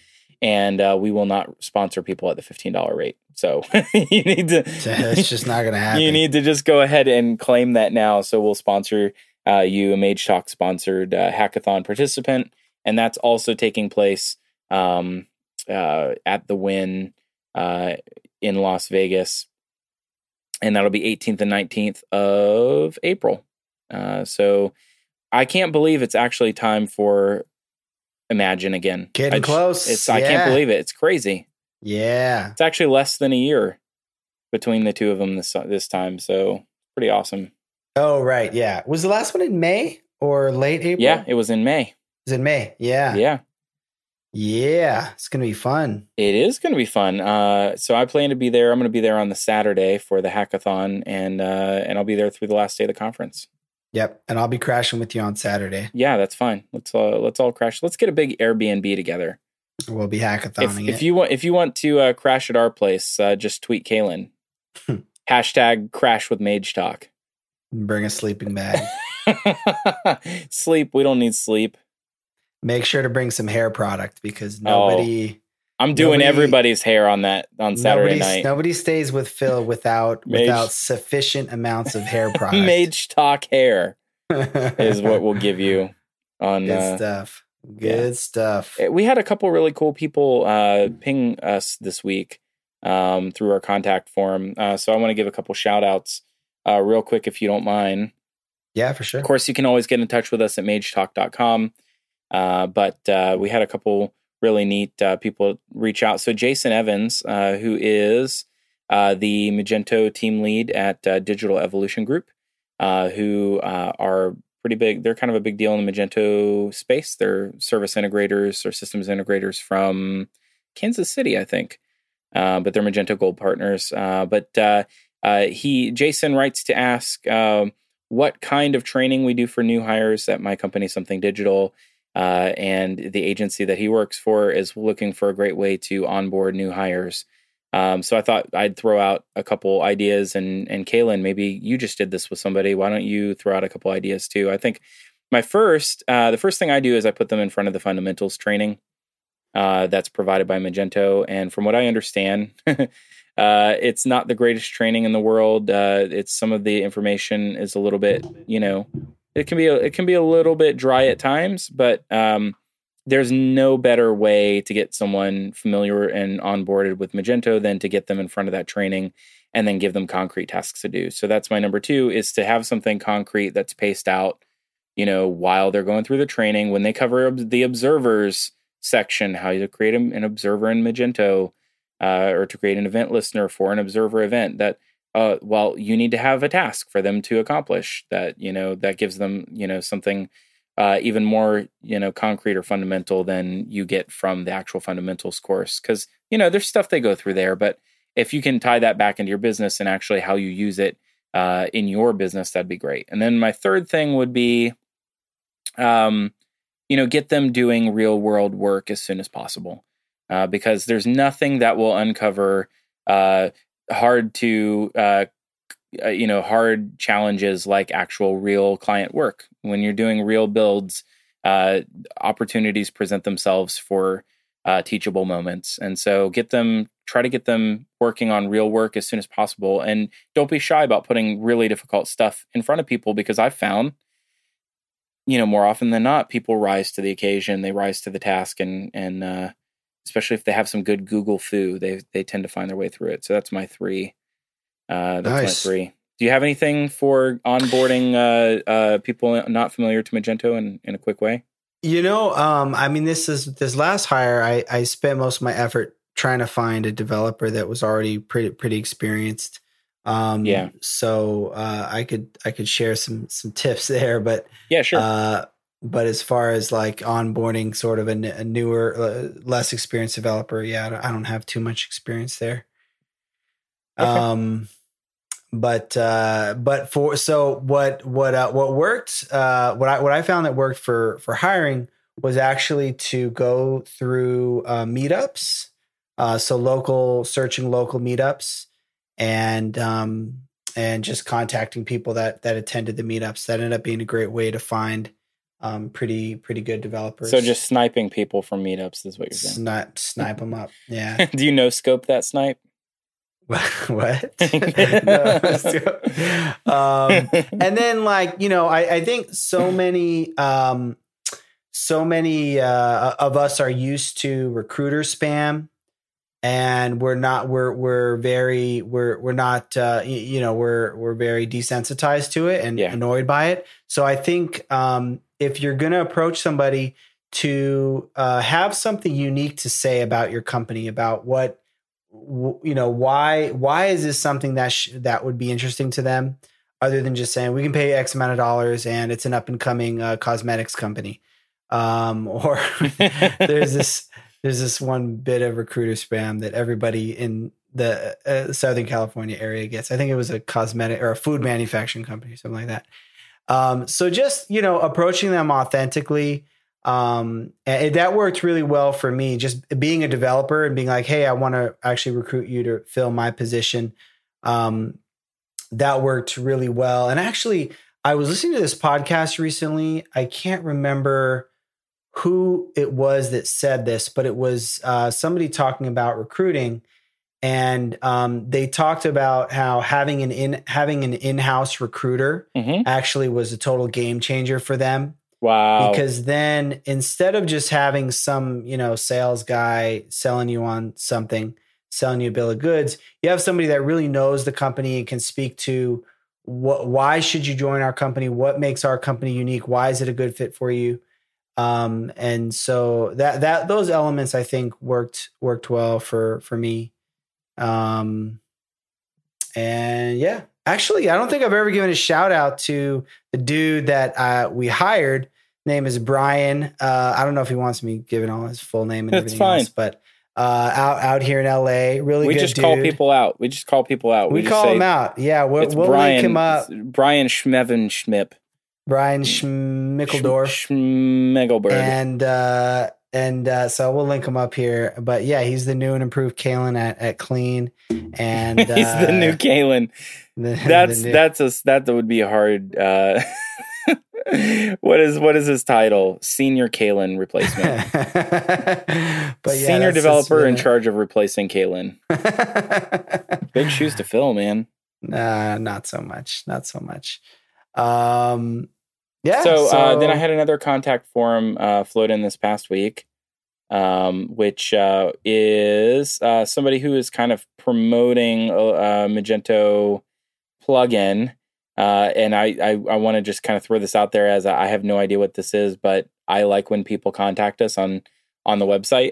And uh, we will not sponsor people at the fifteen dollar rate. So (laughs) you need to. (laughs) It's just not going (laughs) to happen. You need to just go ahead and claim that now. So we'll sponsor uh, you, a Mage Talk sponsored uh, hackathon participant, and that's also taking place um, uh, at the Wynn uh, in Las Vegas, and that'll be 18th and 19th of April. Uh, so I can't believe it's actually time for Imagine again. Getting I close. It's I can't believe it. It's crazy. yeah. It's actually less than a year between the two of them this this time. So pretty awesome. Oh, right. Yeah. Was the last one in May or late April? Yeah, it was in May. It was in May. Yeah. Yeah, Yeah. It's going to be fun. it is going to be fun. Uh, so I plan to be there. I'm going to be there on the Saturday for the hackathon, and uh, and I'll be there through the last day of the conference. Yep. And I'll be crashing with you on Saturday. Yeah, that's fine. Let's uh, let's all crash. Let's get a big Airbnb together. We'll be If, hackathoning if it. you want if you want to uh, crash at our place, uh, just tweet Kalen. (laughs) Hashtag crash with Mage Talk. Bring a sleeping bag. (laughs) sleep. We don't need sleep. Make sure to bring some hair product because Oh, nobody I'm doing Nobody- everybody's hair on that on Saturday nobody, night. nobody stays with Phil (laughs) without Mage- without sufficient amounts of hair (laughs) product. Mage Talk hair (laughs) is what we'll give you on. Good Uh, stuff. Good stuff. we had a couple really cool people uh, ping us this week um, through our contact form. Uh, so I want to give a couple shout outs uh, real quick if you don't mind. Yeah, for sure. Of course, you can always get in touch with us at magetalk.com. Uh, but uh, we had a couple really neat uh, people reach out. So Jason Evans, uh, who is uh, the Magento team lead at Digital Evolution Group, who are pretty big. They're kind of a big deal in the Magento space. They're service integrators or systems integrators from Kansas City, I think. But they're Magento Gold partners. But he, Jason, writes to ask um, what kind of training we do for new hires at my company, Something Digital. Uh, and the agency that he works for is looking for a great way to onboard new hires. Um, so I thought I'd throw out a couple ideas, and and Kalen, maybe you just did this with somebody. Why don't you throw out a couple ideas too? I think my first, uh, the first thing I do is I put them in front of the fundamentals training uh, that's provided by Magento, and from what I understand. (laughs) Uh, it's not the greatest training in the world. Uh, it's some of the information is a little bit, you know, it can be a, it can be a little bit dry at times, but um, there's no better way to get someone familiar and onboarded with Magento than to get them in front of that training and then give them concrete tasks to do. So that's my number two is to have something concrete that's paced out, you know, while they're going through the training when they cover the observers section, how to create an observer in Magento. Uh, or to create an event listener for an observer event that uh, well, you need to have a task for them to accomplish that, you know, that gives them, you know, something uh, even more, you know, concrete or fundamental than you get from the actual fundamentals course. Cause, you know, there's stuff they go through there, but if you can tie that back into your business and actually how you use it uh, in your business, that'd be great. And then my third thing would be, um, you know, get them doing real world work as soon as possible. Uh, because there's nothing that will uncover uh, hard to uh, uh, you know hard challenges like actual real client work. When you're doing real builds uh, opportunities present themselves for uh, teachable moments. And so get them try to get them working on real work as soon as possible. And don't be shy about putting really difficult stuff in front of people because i've found you know more often than not people rise to the occasion they rise to the task and and uh, especially if they have some good Google foo, they they tend to find their way through it. So that's my three. Uh, that's Nice. my three. Do you have anything for onboarding uh, uh, people not familiar to Magento in, in a quick way? You know, um, I mean, this is this last hire. I I spent most of my effort trying to find a developer that was already pretty pretty experienced. Um, Yeah. So uh, I could I could share some some tips (laughs) there, but Yeah, sure. uh, but as far as like onboarding sort of a, n- a newer, uh, less experienced developer, yeah, I don't, I don't have too much experience there. Okay. Um, but uh, but for so what what uh, what worked uh, what I what I found that worked for for hiring was actually to go through uh, meetups, uh, so local searching local meetups, and um, and just contacting people that that attended the meetups. That ended up being a great way to find um, pretty pretty good developers. so just sniping people from meetups is what you're saying. snipe snipe them up. Yeah. (laughs) Do you know scope that snipe? (laughs) what? (laughs) No, um, and then like you know, I, I think so many um, so many uh, of us are used to recruiter spam. And we're not. We're we're very we're we're not. Uh, you know we're we're very desensitized to it and Yeah. annoyed by it. So I think um, if you're going to approach somebody to uh, have something unique to say about your company, about what w- you know, why why is this something that sh- that would be interesting to them, other than just saying we can pay X amount of dollars and it's an up and coming uh, cosmetics company, um, (laughs) or there's this there's this one bit of recruiter spam that everybody in the uh, Southern California area gets. I think it was a cosmetic or a food manufacturing company, something like that. Um, so just you know, approaching them authentically, um, and that worked really well for me. Just being a developer and being like, "Hey, I want to actually recruit you to fill my position." Um, that worked really well. And actually, I was listening to this podcast recently. I can't remember who it was that said this, but it was uh, somebody talking about recruiting, and um, they talked about how having an in having an in house recruiter Mhm. actually was a total game changer for them. Wow. because then instead of just having some you know sales guy selling you on something selling you a bill of goods you have somebody that really knows the company and can speak to what why should you join our company? What makes our company unique? Why is it a good fit for you? Um and so that that those elements i think worked worked well for for me um and yeah actually i don't think i've ever given a shout out to the dude that uh, we hired name is brian uh, i don't know if he wants me giving all his full name and That's everything fine. else but uh, out out here in la really good. we just dude. call people out. We just call people out. we, just call say, him out yeah we'll, we'll Brian. link him up Brian Schmeven Schmip. brian schmickeldorf Schmegelberg. and uh and uh so we'll link him up here but yeah he's the new and improved kalen at, at clean and uh, (laughs) He's the new Kalen. (laughs) the- That's the new- that's a that would be a hard. Uh, (laughs) what is what is his title? Senior Kalen replacement. but yeah, Senior developer in charge of replacing Kalen. Big shoes to fill, man. Nah, not so much. Not so much. Um, yeah. so, uh, then I had another contact form uh, float in this past week, um, which uh, is uh, somebody who is kind of promoting a, a Magento plugin. Uh, and I, I, I want to just kind of throw this out there as I have no idea what this is, but I like when people contact us on on the website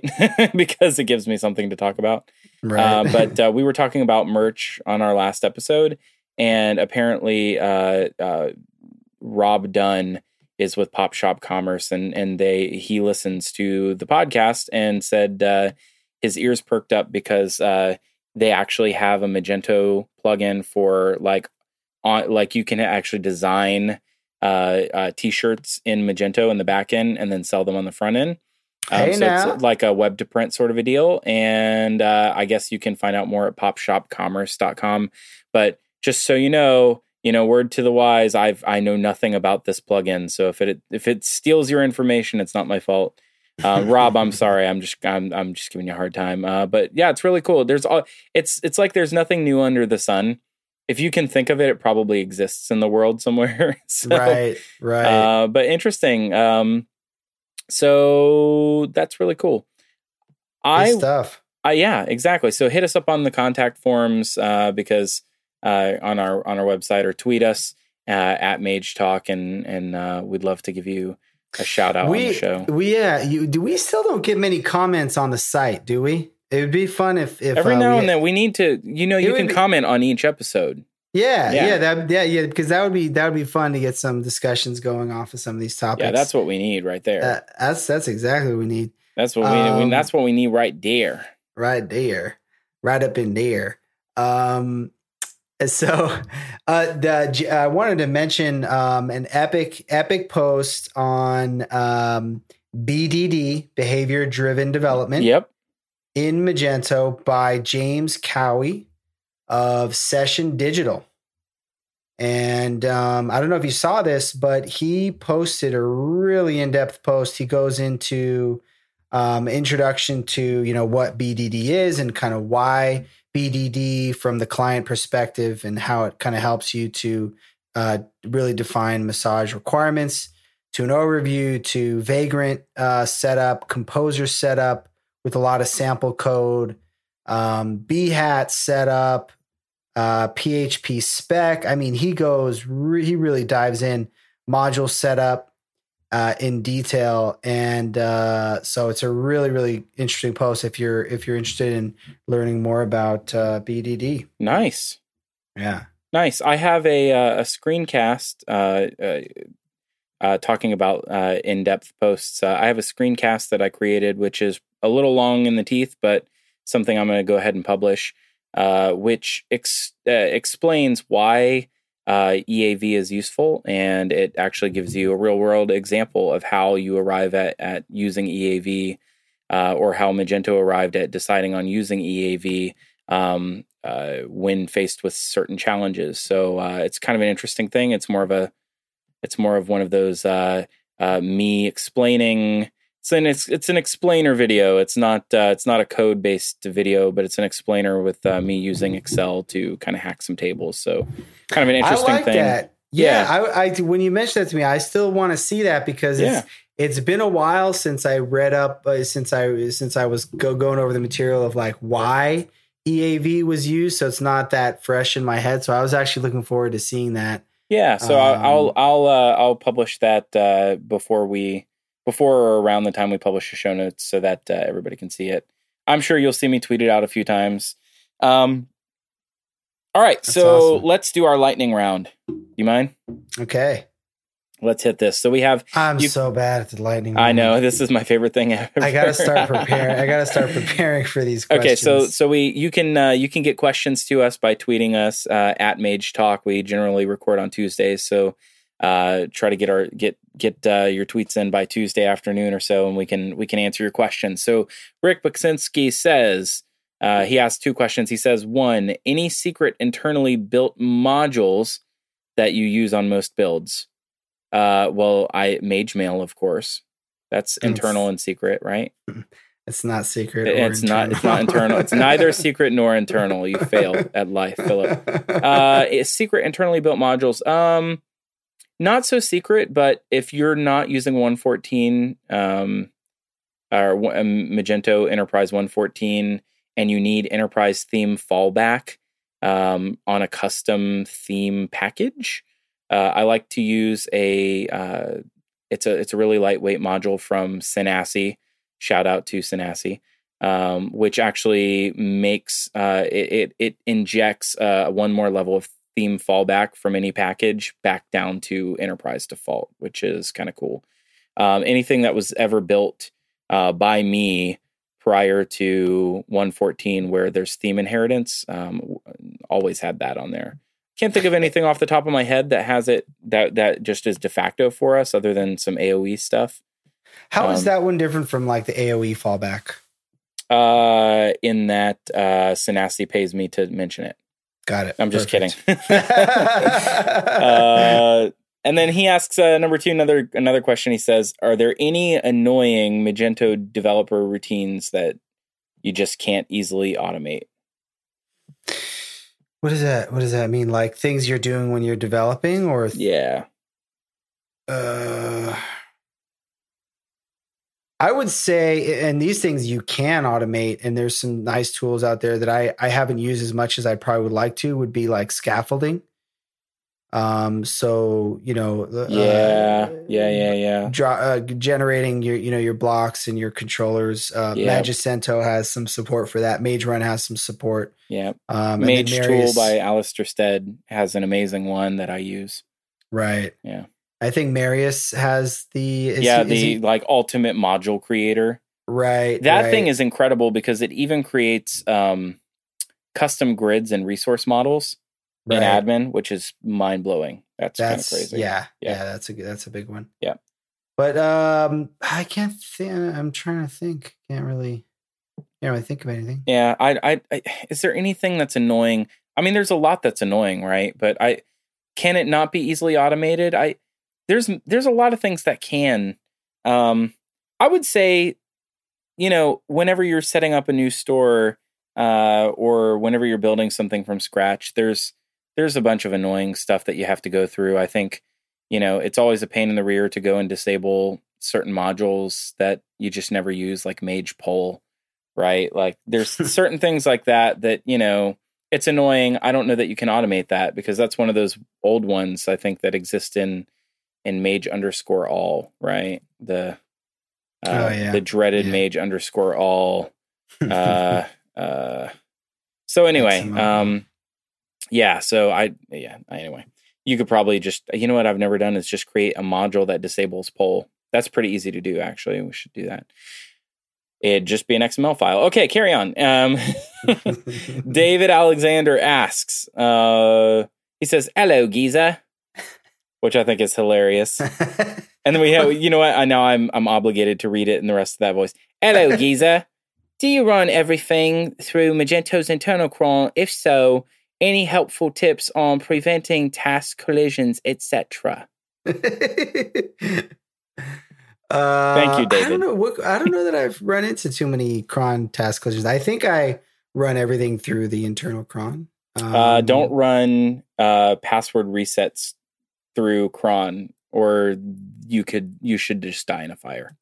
(laughs) because it gives me something to talk about. right. Uh, but uh, we were talking about merch on our last episode, and apparently, uh, uh, Rob Dunn is with Pop Shop Commerce, and and they he listens to the podcast and said uh, his ears perked up because uh, they actually have a Magento plugin for like on like you can actually design uh, uh, t-shirts in Magento in the back end and then sell them on the front end. Um, Hey so now. it's like a web to print sort of a deal. And uh, I guess you can find out more at popshopcommerce.com. But just so you know, you know, word to the wise, I've I know nothing about this plugin. So if it if it steals your information, it's not my fault. Uh, (laughs) Rob, I'm sorry. I'm just I'm I'm just giving you a hard time. Uh, but yeah, it's really cool. There's all it's it's like there's nothing new under the sun. If you can think of it, it probably exists in the world (laughs) somewhere. So, right. Right. uh, but interesting. Um, so that's really cool. Good I, stuff. uh, yeah, exactly. So hit us up on the contact forms uh, because uh, on our on our website or tweet us uh, at Mage Talk and and uh, we'd love to give you a shout out on the We, show. we, yeah, you, do we still don't get many comments on the site, do we? It would be fun if, if Every uh, now we- and then we need to, you know, you can be- comment on each episode. Yeah, Yeah. yeah, that, yeah, yeah, because that would be that would be fun to get some discussions going off of some of these topics. Yeah, that's what we need right there. That- that's that's exactly what we need that's what we, um, we. That's what we need right there. right there, right up in there. Um, so uh, the I wanted to mention um, an epic epic post on um, BDD behavior driven development. Yep. in Magento by James Cowie of Session Digital. And um, I don't know if you saw this, but he posted a really in-depth post. He goes into um, introduction to you know what BDD is and kind of why BDD from the client perspective and how it kind of helps you to uh, really define massage requirements. To an overview, to Vagrant uh, setup, Composer setup, with a lot of sample code, um, Behat setup, uh, PHP spec. I mean, he goes, re- he really dives in module setup uh, in detail, and uh, so it's a really, really interesting post if you're if you're interested in learning more about uh, BDD. Nice. Yeah, Nice. I have a uh, a screencast uh, uh, uh, talking about uh, in depth posts. Uh, I have a screencast that I created, which is a little long in the teeth, but something I'm going to go ahead and publish, uh, which ex- uh, explains why uh, EAV is useful, and it actually gives you a real world example of how you arrive at at using EAV, uh, or how Magento arrived at deciding on using EAV um, uh, when faced with certain challenges. So uh, it's kind of an interesting thing. It's more of a, it's more of one of those uh, uh, me explaining. It's an it's, it's an explainer video. It's not uh, it's not a code based video, but it's an explainer with uh, me using Excel to kind of hack some tables. So kind of an interesting I like thing. that. Yeah, Yeah. I, I when you mentioned that to me, I still want to see that because Yeah. it's it's been a while since I read up uh, since I since I was go, going over the material of like why EAV was used. So it's not that fresh in my head. So I was actually looking forward to seeing that. Yeah, so Um, I'll I'll I'll, uh, I'll publish that uh, before we before or around the time we publish the show notes, so that uh, everybody can see it. I'm sure you'll see me tweet it out a few times. Um, all right, That's so awesome. let's do our lightning round. You mind? Okay, Let's hit this. So we have. I'm You- so bad at the lightning. I round. know this is my favorite thing ever. I gotta start (laughs) preparing. I gotta start preparing for these. Questions. Okay, so so we you can uh, you can get questions to us by tweeting us uh, at Mage Talk. We generally record on Tuesdays, so uh, try to get our get get uh, your tweets in by Tuesday afternoon or so, and we can we can answer your questions. So Rick Buczynski says uh, he asked two questions. He says one, any secret internally built modules that you use on most builds? Uh, well, I Mage Mail, of course. That's It's- internal and secret, right? (laughs) it's not secret. or It's not. It's not internal. It's neither (laughs) secret nor internal. You failed at life, Phillip. (laughs) Uh, secret internally built modules. Um, not so secret, but if you're not using 114, um, or um, Magento Enterprise 114, and you need enterprise theme fallback um, on a custom theme package, uh, I like to use a. Uh, it's a it's a really lightweight module from Sonassi. Shout out to Sonassi um, which actually makes uh, it, it it injects uh, one more level of theme fallback from any package back down to enterprise default, which is kind of cool. Um, anything that was ever built uh, by me prior to 114, where there's theme inheritance, um, always had that on there. Can't think of anything off the top of my head that has it that that just is de facto for us, other than some AOE stuff. How is um, that one different from like the AOE fallback? Uh, in that uh, pays me to mention it. Got it. I'm just Perfect. kidding. (laughs) uh, and then he asks uh, number two another another question. He says, "Are there any annoying Magento developer routines that you just can't easily automate?" What does that? What does that mean? Like things you're doing when you're developing, or Yeah, uh, I would say, and these things you can automate, and there's some nice tools out there that I I haven't used as much as I probably would like to. Would be like scaffolding. Um, so you know, uh, Yeah, yeah, yeah, yeah. Draw, uh, generating your you know your blocks and your controllers. Uh, Yeah. Magicento has some support for that. Mage Run has some support. Yeah. Um, Mage Tool by Alistair Stead has an amazing one that I use. right. Yeah. I think Marius has the is yeah, he- the he- like ultimate module creator. right That thing is incredible because it even creates um, custom grids and resource models in admin, which is mind blowing. That's, kind of crazy. yeah, Yeah. yeah, That's a that's a big one. Yeah. but um, I can't think. I'm trying to think. Can't really, can't really think of anything. Yeah, I, I, I, is there anything that's annoying? I mean, there's a lot that's annoying, right? But I, can it not be easily automated? I, there's, there's a lot of things that can. Um, I would say, you know, whenever you're setting up a new store, uh, or whenever you're building something from scratch, there's, there's a bunch of annoying stuff that you have to go through. I think, you know, it's always a pain in the rear to go and disable certain modules that you just never use, like Mage Poll right? Like there's (laughs) certain things like that that, you know, it's annoying. I don't know that you can automate that because that's one of those old ones I think that exist in in mage underscore all, right? The uh, Oh, yeah. the dreaded Yeah. mage underscore all. (laughs) Uh uh so anyway, um yeah, so I yeah, anyway. You could probably just you know what I've never done is just create a module that disables poll. That's pretty easy to do actually. We should do that. It'd just be an XML file. Okay, carry on. Um, (laughs) (laughs) David Alexander asks, uh, he says, "Hello, Giza," which I think is hilarious. (laughs) And then we have, you know what? I know I'm I'm obligated to read it in the rest of that voice. Hello, (laughs) Giza. Do you run everything through Magento's internal cron? If so, any helpful tips on preventing task collisions, etc.? (laughs) Uh, Thank you, David. I don't know. What, I don't know that I've run into too many cron task collisions. I think I run everything through the internal cron. Um, uh, don't run uh, password resets through cron, or you could you should just die in a fire.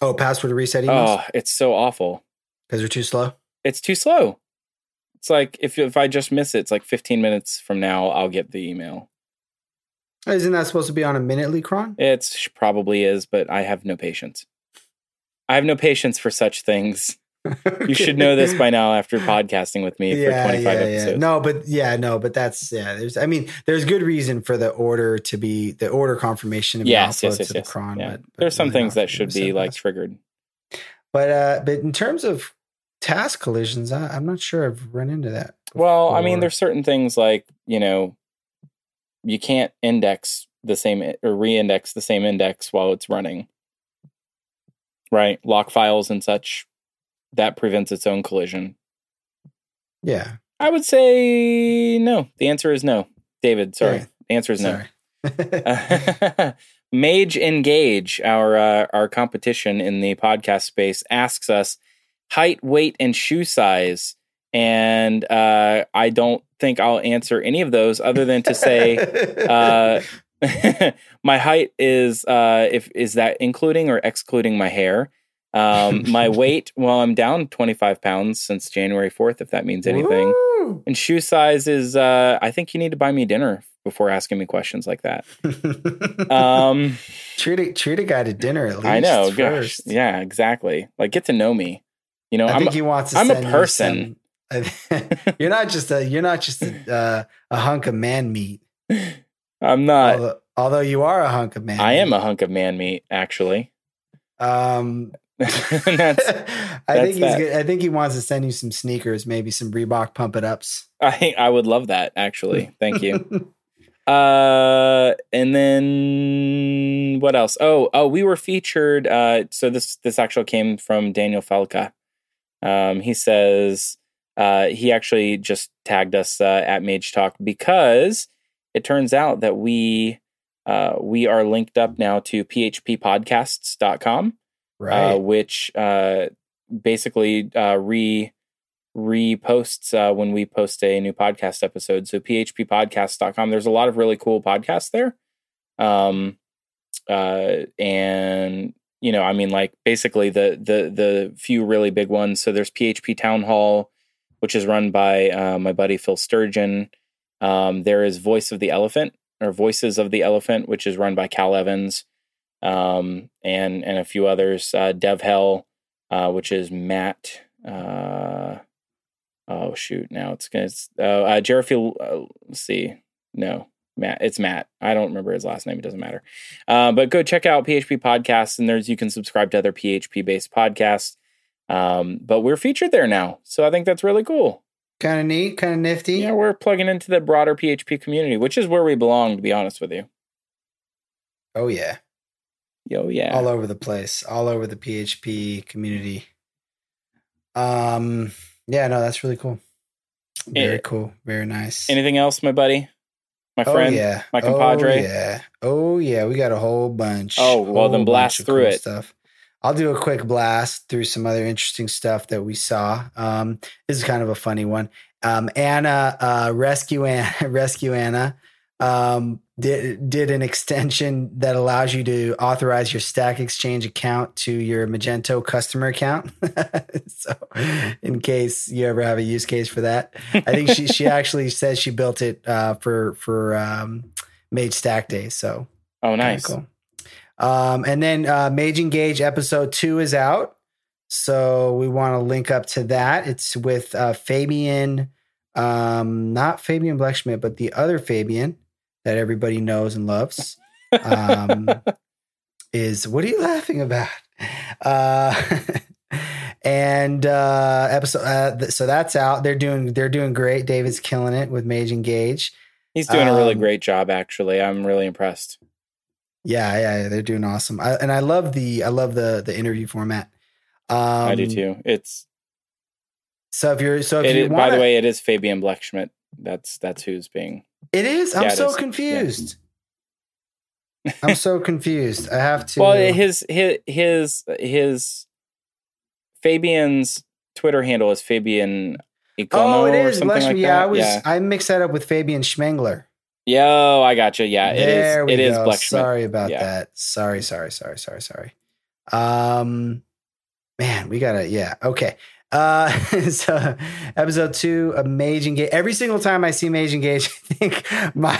Oh, password reset emails Oh, it's so awful. because they're too slow. It's too slow. It's like if if I just miss it, it's like 15 minutes from now I'll get the email. Isn't that supposed to be on a minutely cron? It probably is, but I have no patience. I have no patience for such things. (laughs) You should know this by now after podcasting with me for 25 episodes. No, but yeah, no, but that's yeah. There's, I mean, there's good reason for the order to be the order confirmation to be Yes, yes, yes, to the yes. cron. Yeah. But, but There's some things that should be like triggered. But uh, but in terms of task collisions, I, I'm not sure I've run into that. Well, I mean, there's certain things like, you know, you can't index the same or re-index the same index while it's running. Right? Lock files and such. That prevents its own collision. yeah. I would say no. The answer is no. David, sorry. Yeah. The answer is no. (laughs) (laughs) Mage Engage, our uh, our competition in the podcast space, asks us height, weight, and shoe size. And uh, I don't think I'll answer any of those other than to say (laughs) uh, my height is uh, if is that including or excluding my hair. Um, (laughs) my weight, well, I'm down 25 pounds since January 4th, if that means anything. Woo! And shoe size is, uh, I think you need to buy me dinner before asking me questions like that. (laughs) Um, treat a treat a guy to dinner at least. I know, gosh, yeah, exactly. Like get to know me. You know, I I'm think he wants. To I'm a send you person. some- (laughs) you're not just a you're not just a, uh, a hunk of man meat. I'm not. although, although you are a hunk of man. I am a hunk of man meat, actually. Um, And (laughs) that's (laughs) I that's think he's. Good. I think he wants to send you some sneakers, maybe some Reebok pump it ups. I I would love that actually. (laughs) Thank you. Uh, and then what else? Oh, oh, we were featured. Uh, so this this actually came from Daniel Falca. Um, he says uh, he actually just tagged us uh, at Mage Talk because it turns out that we uh, we are linked up now to phppodcasts.com, right. uh, which uh, basically uh, re reposts uh, when we post a new podcast episode. So phppodcast.com. There's a lot of really cool podcasts there. Um, uh, and you know, I mean, like basically the the the few really big ones. So there's PHP Town Hall, which is run by uh, my buddy Phil Sturgeon. Um, there is Voice of the Elephant or Voices of the Elephant, which is run by Cal Evans, um, and and a few others. Uh, Dev Hell, uh, which is Matt. Uh, oh shoot! Now it's gonna. Uh, uh, Jeremy. Uh, let's see. No, Matt. It's Matt. I don't remember his last name. It doesn't matter. Uh, but go check out PHP podcasts, and there's you can subscribe to other PHP based podcasts. Um, but we're featured there now, so I think that's really cool. Kind of neat, kind of nifty. Yeah, we're plugging into the broader PHP community, which is where we belong, to be honest with you. Oh yeah. Yo, yeah. All over the place, all over the PHP community. Um, yeah, no, that's really cool. Very It- cool. Very nice. Anything else, my buddy? My friend? Oh yeah, my compadre? Oh yeah, oh yeah. We got a whole bunch. Oh, well, then blast through cool it. Stuff. I'll do a quick blast through some other interesting stuff that we saw. Um, this is kind of a funny one. Um, Anna, uh, rescue Anna, (laughs) rescue Anna, um, did did an extension that allows you to authorize your Stack Exchange account to your Magento customer account. (laughs) so, in case you ever have a use case for that, I think she she (laughs) actually says she built it uh, for for um, Mage Stack Day. So Oh, nice. cool. Um, and then uh, Mage Engage episode two is out, so we want to link up to that. It's with uh, Fabian, um, not Fabian Blechschmidt, but the other Fabian that everybody knows and loves. Um, (laughs) is what are you laughing about? Uh, (laughs) and uh, episode, uh, th- so that's out. They're doing they're doing great. David's killing it with Mage Engage. He's doing a really Um, great job, actually. I'm really impressed. Yeah, yeah, yeah, they're doing awesome. I, and I love the I love the the interview format. Um, I do too. It's So if you're so if you is, want, by the way, it is Fabian Blechschmidt. That's that's who's being. It is. I'm Yeah, it so is. confused. (laughs) I'm so confused. I have to. Well, his his his his Fabian's Twitter handle is Fabian Icono oh, it or Bless like me. that. Yeah, I was. yeah. I mixed that up with Fabian Schmengler. Yo, I got you. Yeah, it is. It is. Blechschmidt. Sorry about Yeah. that. Sorry, sorry, sorry, sorry, sorry. Um, man, we gotta. Yeah. Okay. Uh, (laughs) so episode two of Mage Engage. Every single time I see Mage Engage, (laughs) I think my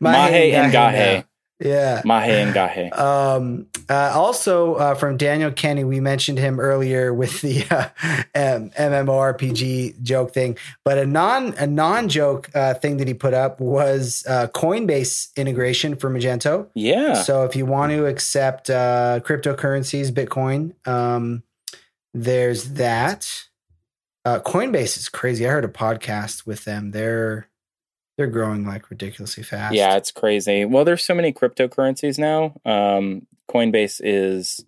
my Mahe and Gahe. Yeah. Mahe and Gahe. Um, uh, also uh, from Daniel Kenny, we mentioned him earlier with the uh, um, MMORPG joke thing, but a non a non joke uh, thing that he put up was uh, Coinbase integration for Magento. Yeah. So if you want to accept uh, cryptocurrencies, Bitcoin, um, there's that. Uh, Coinbase is crazy. I heard a podcast with them. They're they're growing like ridiculously fast. Yeah, it's crazy. Well, there's so many cryptocurrencies now. Um, Coinbase is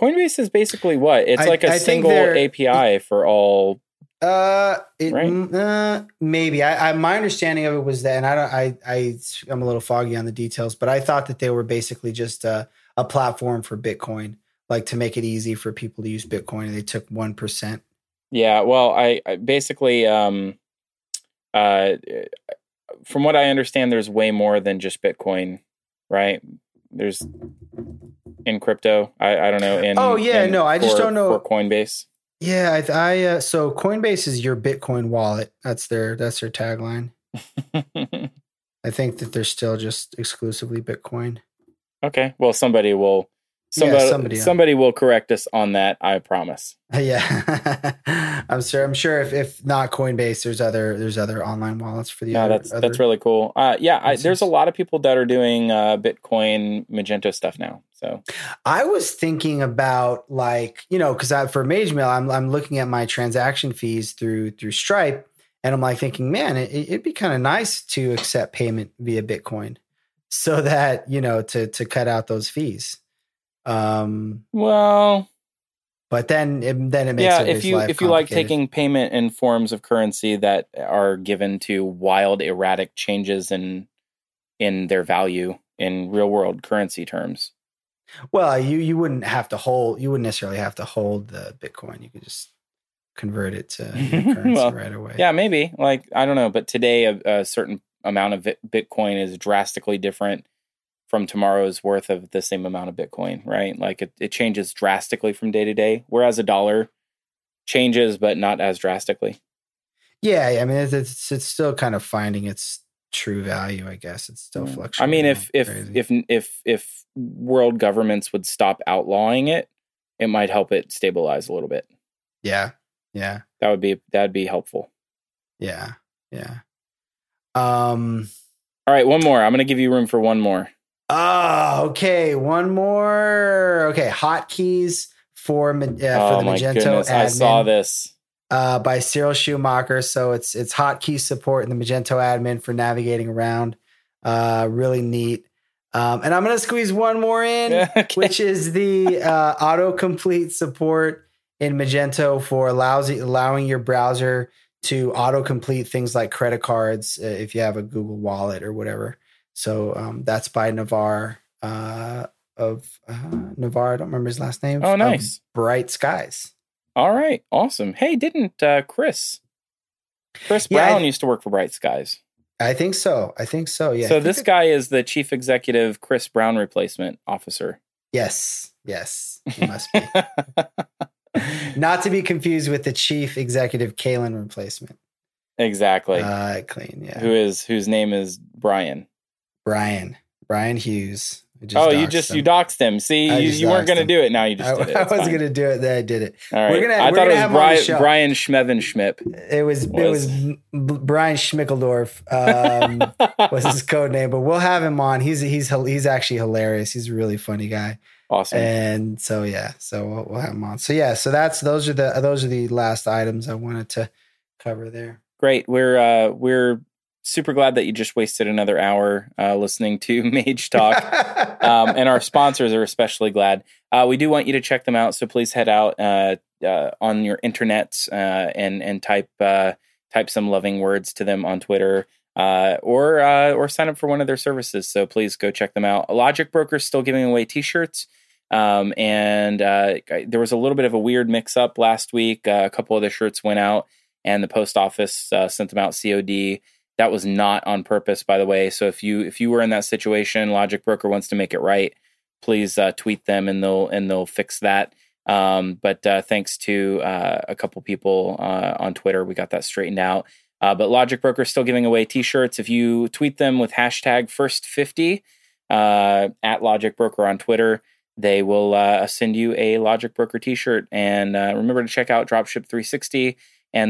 Coinbase is basically what? It's I- like a I single API for all. Uh, it, Right? mm, uh, maybe. I, I my understanding of it was that, and I don't. I I I'm a little foggy on the details, but I thought that they were basically just a, a platform for Bitcoin, like to make it easy for people to use Bitcoin. And they took one percent. Yeah. Well, I, I basically, um, uh, from what I understand, there's way more than just Bitcoin, right? There's in crypto. I, I don't know. In Oh, yeah, in- no, I just for- don't know. for Coinbase. Yeah, I, I uh, so Coinbase is your Bitcoin wallet. That's their that's their tagline. (laughs) I think that they're still just exclusively Bitcoin. okay. Well, somebody will. Yeah, Somebody, somebody, somebody, uh, will correct us on that. I promise. (laughs) Yeah, (laughs) I'm sure. I'm sure if, if not Coinbase, there's other there's other online wallets for the. No, other, that's other- that's really cool. Uh, yeah, I, there's a lot of people that are doing uh, Bitcoin Magento stuff now. So I was thinking about like you know because I, for MageMail, I'm I'm looking at my transaction fees through through Stripe, and I'm like thinking, man, it, it'd be kind of nice to accept payment via Bitcoin, so that you know to to cut out those fees. Um, well, but then it, then it makes yeah, if you if you like taking payment in forms of currency that are given to wild erratic changes in in their value in real world currency terms. Well, you you wouldn't have to hold. You wouldn't necessarily have to hold the Bitcoin. You could just convert it to (laughs) currency Well, right away. Yeah, maybe. Like I don't know, but today a, a certain amount of Bitcoin is drastically different from tomorrow's worth of the same amount of Bitcoin, right? Like it, it changes drastically from day to day, whereas a dollar changes but not as drastically. Yeah, I mean, it's, it's it's still kind of finding its true value. I guess it's still I fluctuating. I mean, if if Crazy. if if if world governments would stop outlawing it, it might help it stabilize a little bit. yeah, yeah, That would be that'd be helpful. yeah, yeah. Um. All right, one more. I'm going to give you room for one more. Oh, okay. One more. Okay, hotkeys for uh, for oh the Magento goodness, admin I saw this. uh, by Cyril Schumacher. So it's it's hotkey support in the Magento admin for navigating around. Uh, really neat. Um, and I'm gonna squeeze one more in, (laughs) Okay. which is the uh, autocomplete support in Magento for allows allowing your browser to autocomplete things like credit cards uh, if you have a Google Wallet or whatever. So um, that's by Navar uh, of uh, Navar. I don't remember his last name. Oh, nice. Bright Skies. All right, awesome. Hey, didn't uh, Chris Chris Yeah, Brown used to work for Bright Skies? I think so. I think so. Yeah. So this guy is the chief executive Chris Brown replacement officer. Yes. Yes. He must be. (laughs) Not to be confused with the chief executive Kalen replacement. exactly. Uh, clean. Yeah. Who is whose name is Brian? Brian. Brian Hughes. Oh, you just him. you doxed him. See, I you, you weren't going to do it. Now you just I, did it. (laughs) I was going to do it. Then I did it. All right. we're gonna- I we're thought gonna it have was the Brian, show. Brian Schmeven Schmip. It was, it Was- was Brian Schmickeldorf um, (laughs) was his code name, but we'll have him on. He's he's he's actually hilarious. He's a really funny guy. awesome. and so yeah so we'll, we'll have him on so yeah so that's those are the those are the last items i wanted to cover there Great. We're uh, we're super glad that you just wasted another hour uh, listening to (laughs) Mage Talk. (laughs) um, and our sponsors are especially glad. Uh, we do want you to check them out, so please head out uh, uh, on your internets uh, and and type uh, type some loving words to them on Twitter. Uh, or uh, or sign up for one of their services. So please go check them out. Logic Broker is still giving away T-shirts, um, and uh, there was a little bit of a weird mix-up last week. Uh, a couple of the shirts went out, and the post office uh, sent them out COD. That was not on purpose, by the way. So if you if you were in that situation, Logic Broker wants to make it right. Please uh, tweet them, and they'll and they'll fix that. Um, but uh, thanks to uh, a couple people uh, on Twitter, we got that straightened out. Uh, but Logic Broker is still giving away T-shirts. If you tweet them with hashtag first fifty uh, at Logic Broker on Twitter, they will uh, send you a Logic Broker T-shirt. And remember to check out Dropship 360, and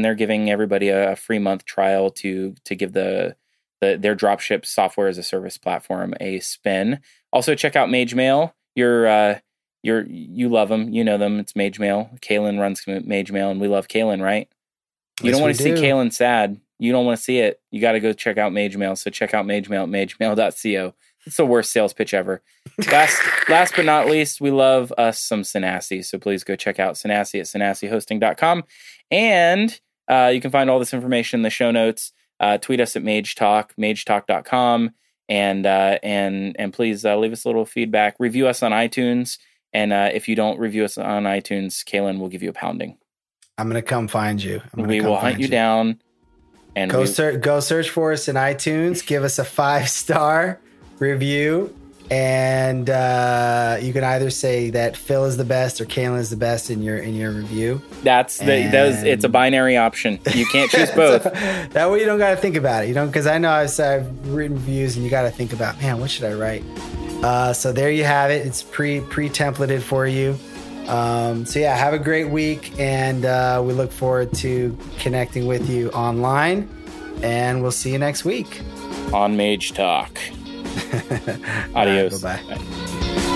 they're giving everybody a, a free month trial to to give the, the their Dropship software as a service platform a spin. Also, check out Mage Mail. You're uh, you're you love them, you know them. It's Mage Mail. Kalen runs Mage Mail, and we love Kalen, right? You Yes, don't want to see do. Kalen sad. You don't want to see it. You got to go check out Mage Mail. So check out Mage Mail at magemail.co. It's the worst sales pitch ever. Last, (laughs) last but not least, we love us some Sonassi. So please go check out Sonassi at sonassihosting.com. And uh, you can find all this information in the show notes. Uh, tweet us at Mage Talk, magetalk.com. And, uh, and, and please uh, leave us a little feedback. Review us on iTunes. And uh, if you don't review us on iTunes, Kalen will give you a pounding. i'm gonna come find you We come will hunt find you down. And go we, search go search for us in itunes give us a five star review and uh, you can either say that Phil is the best or Kalen is the best in your in your review. That's the those. It's a binary option. You can't (laughs) choose both. So, that way you don't got to think about it. You don't because I know I've, I've written reviews and you got to think about man, what should I write? Uh, so there you have it. It's pre pre templated for you. Um, so yeah, have a great week, and uh, we look forward to connecting with you online. And we'll see you next week. on Mage Talk. (laughs) Adios. Right, bye.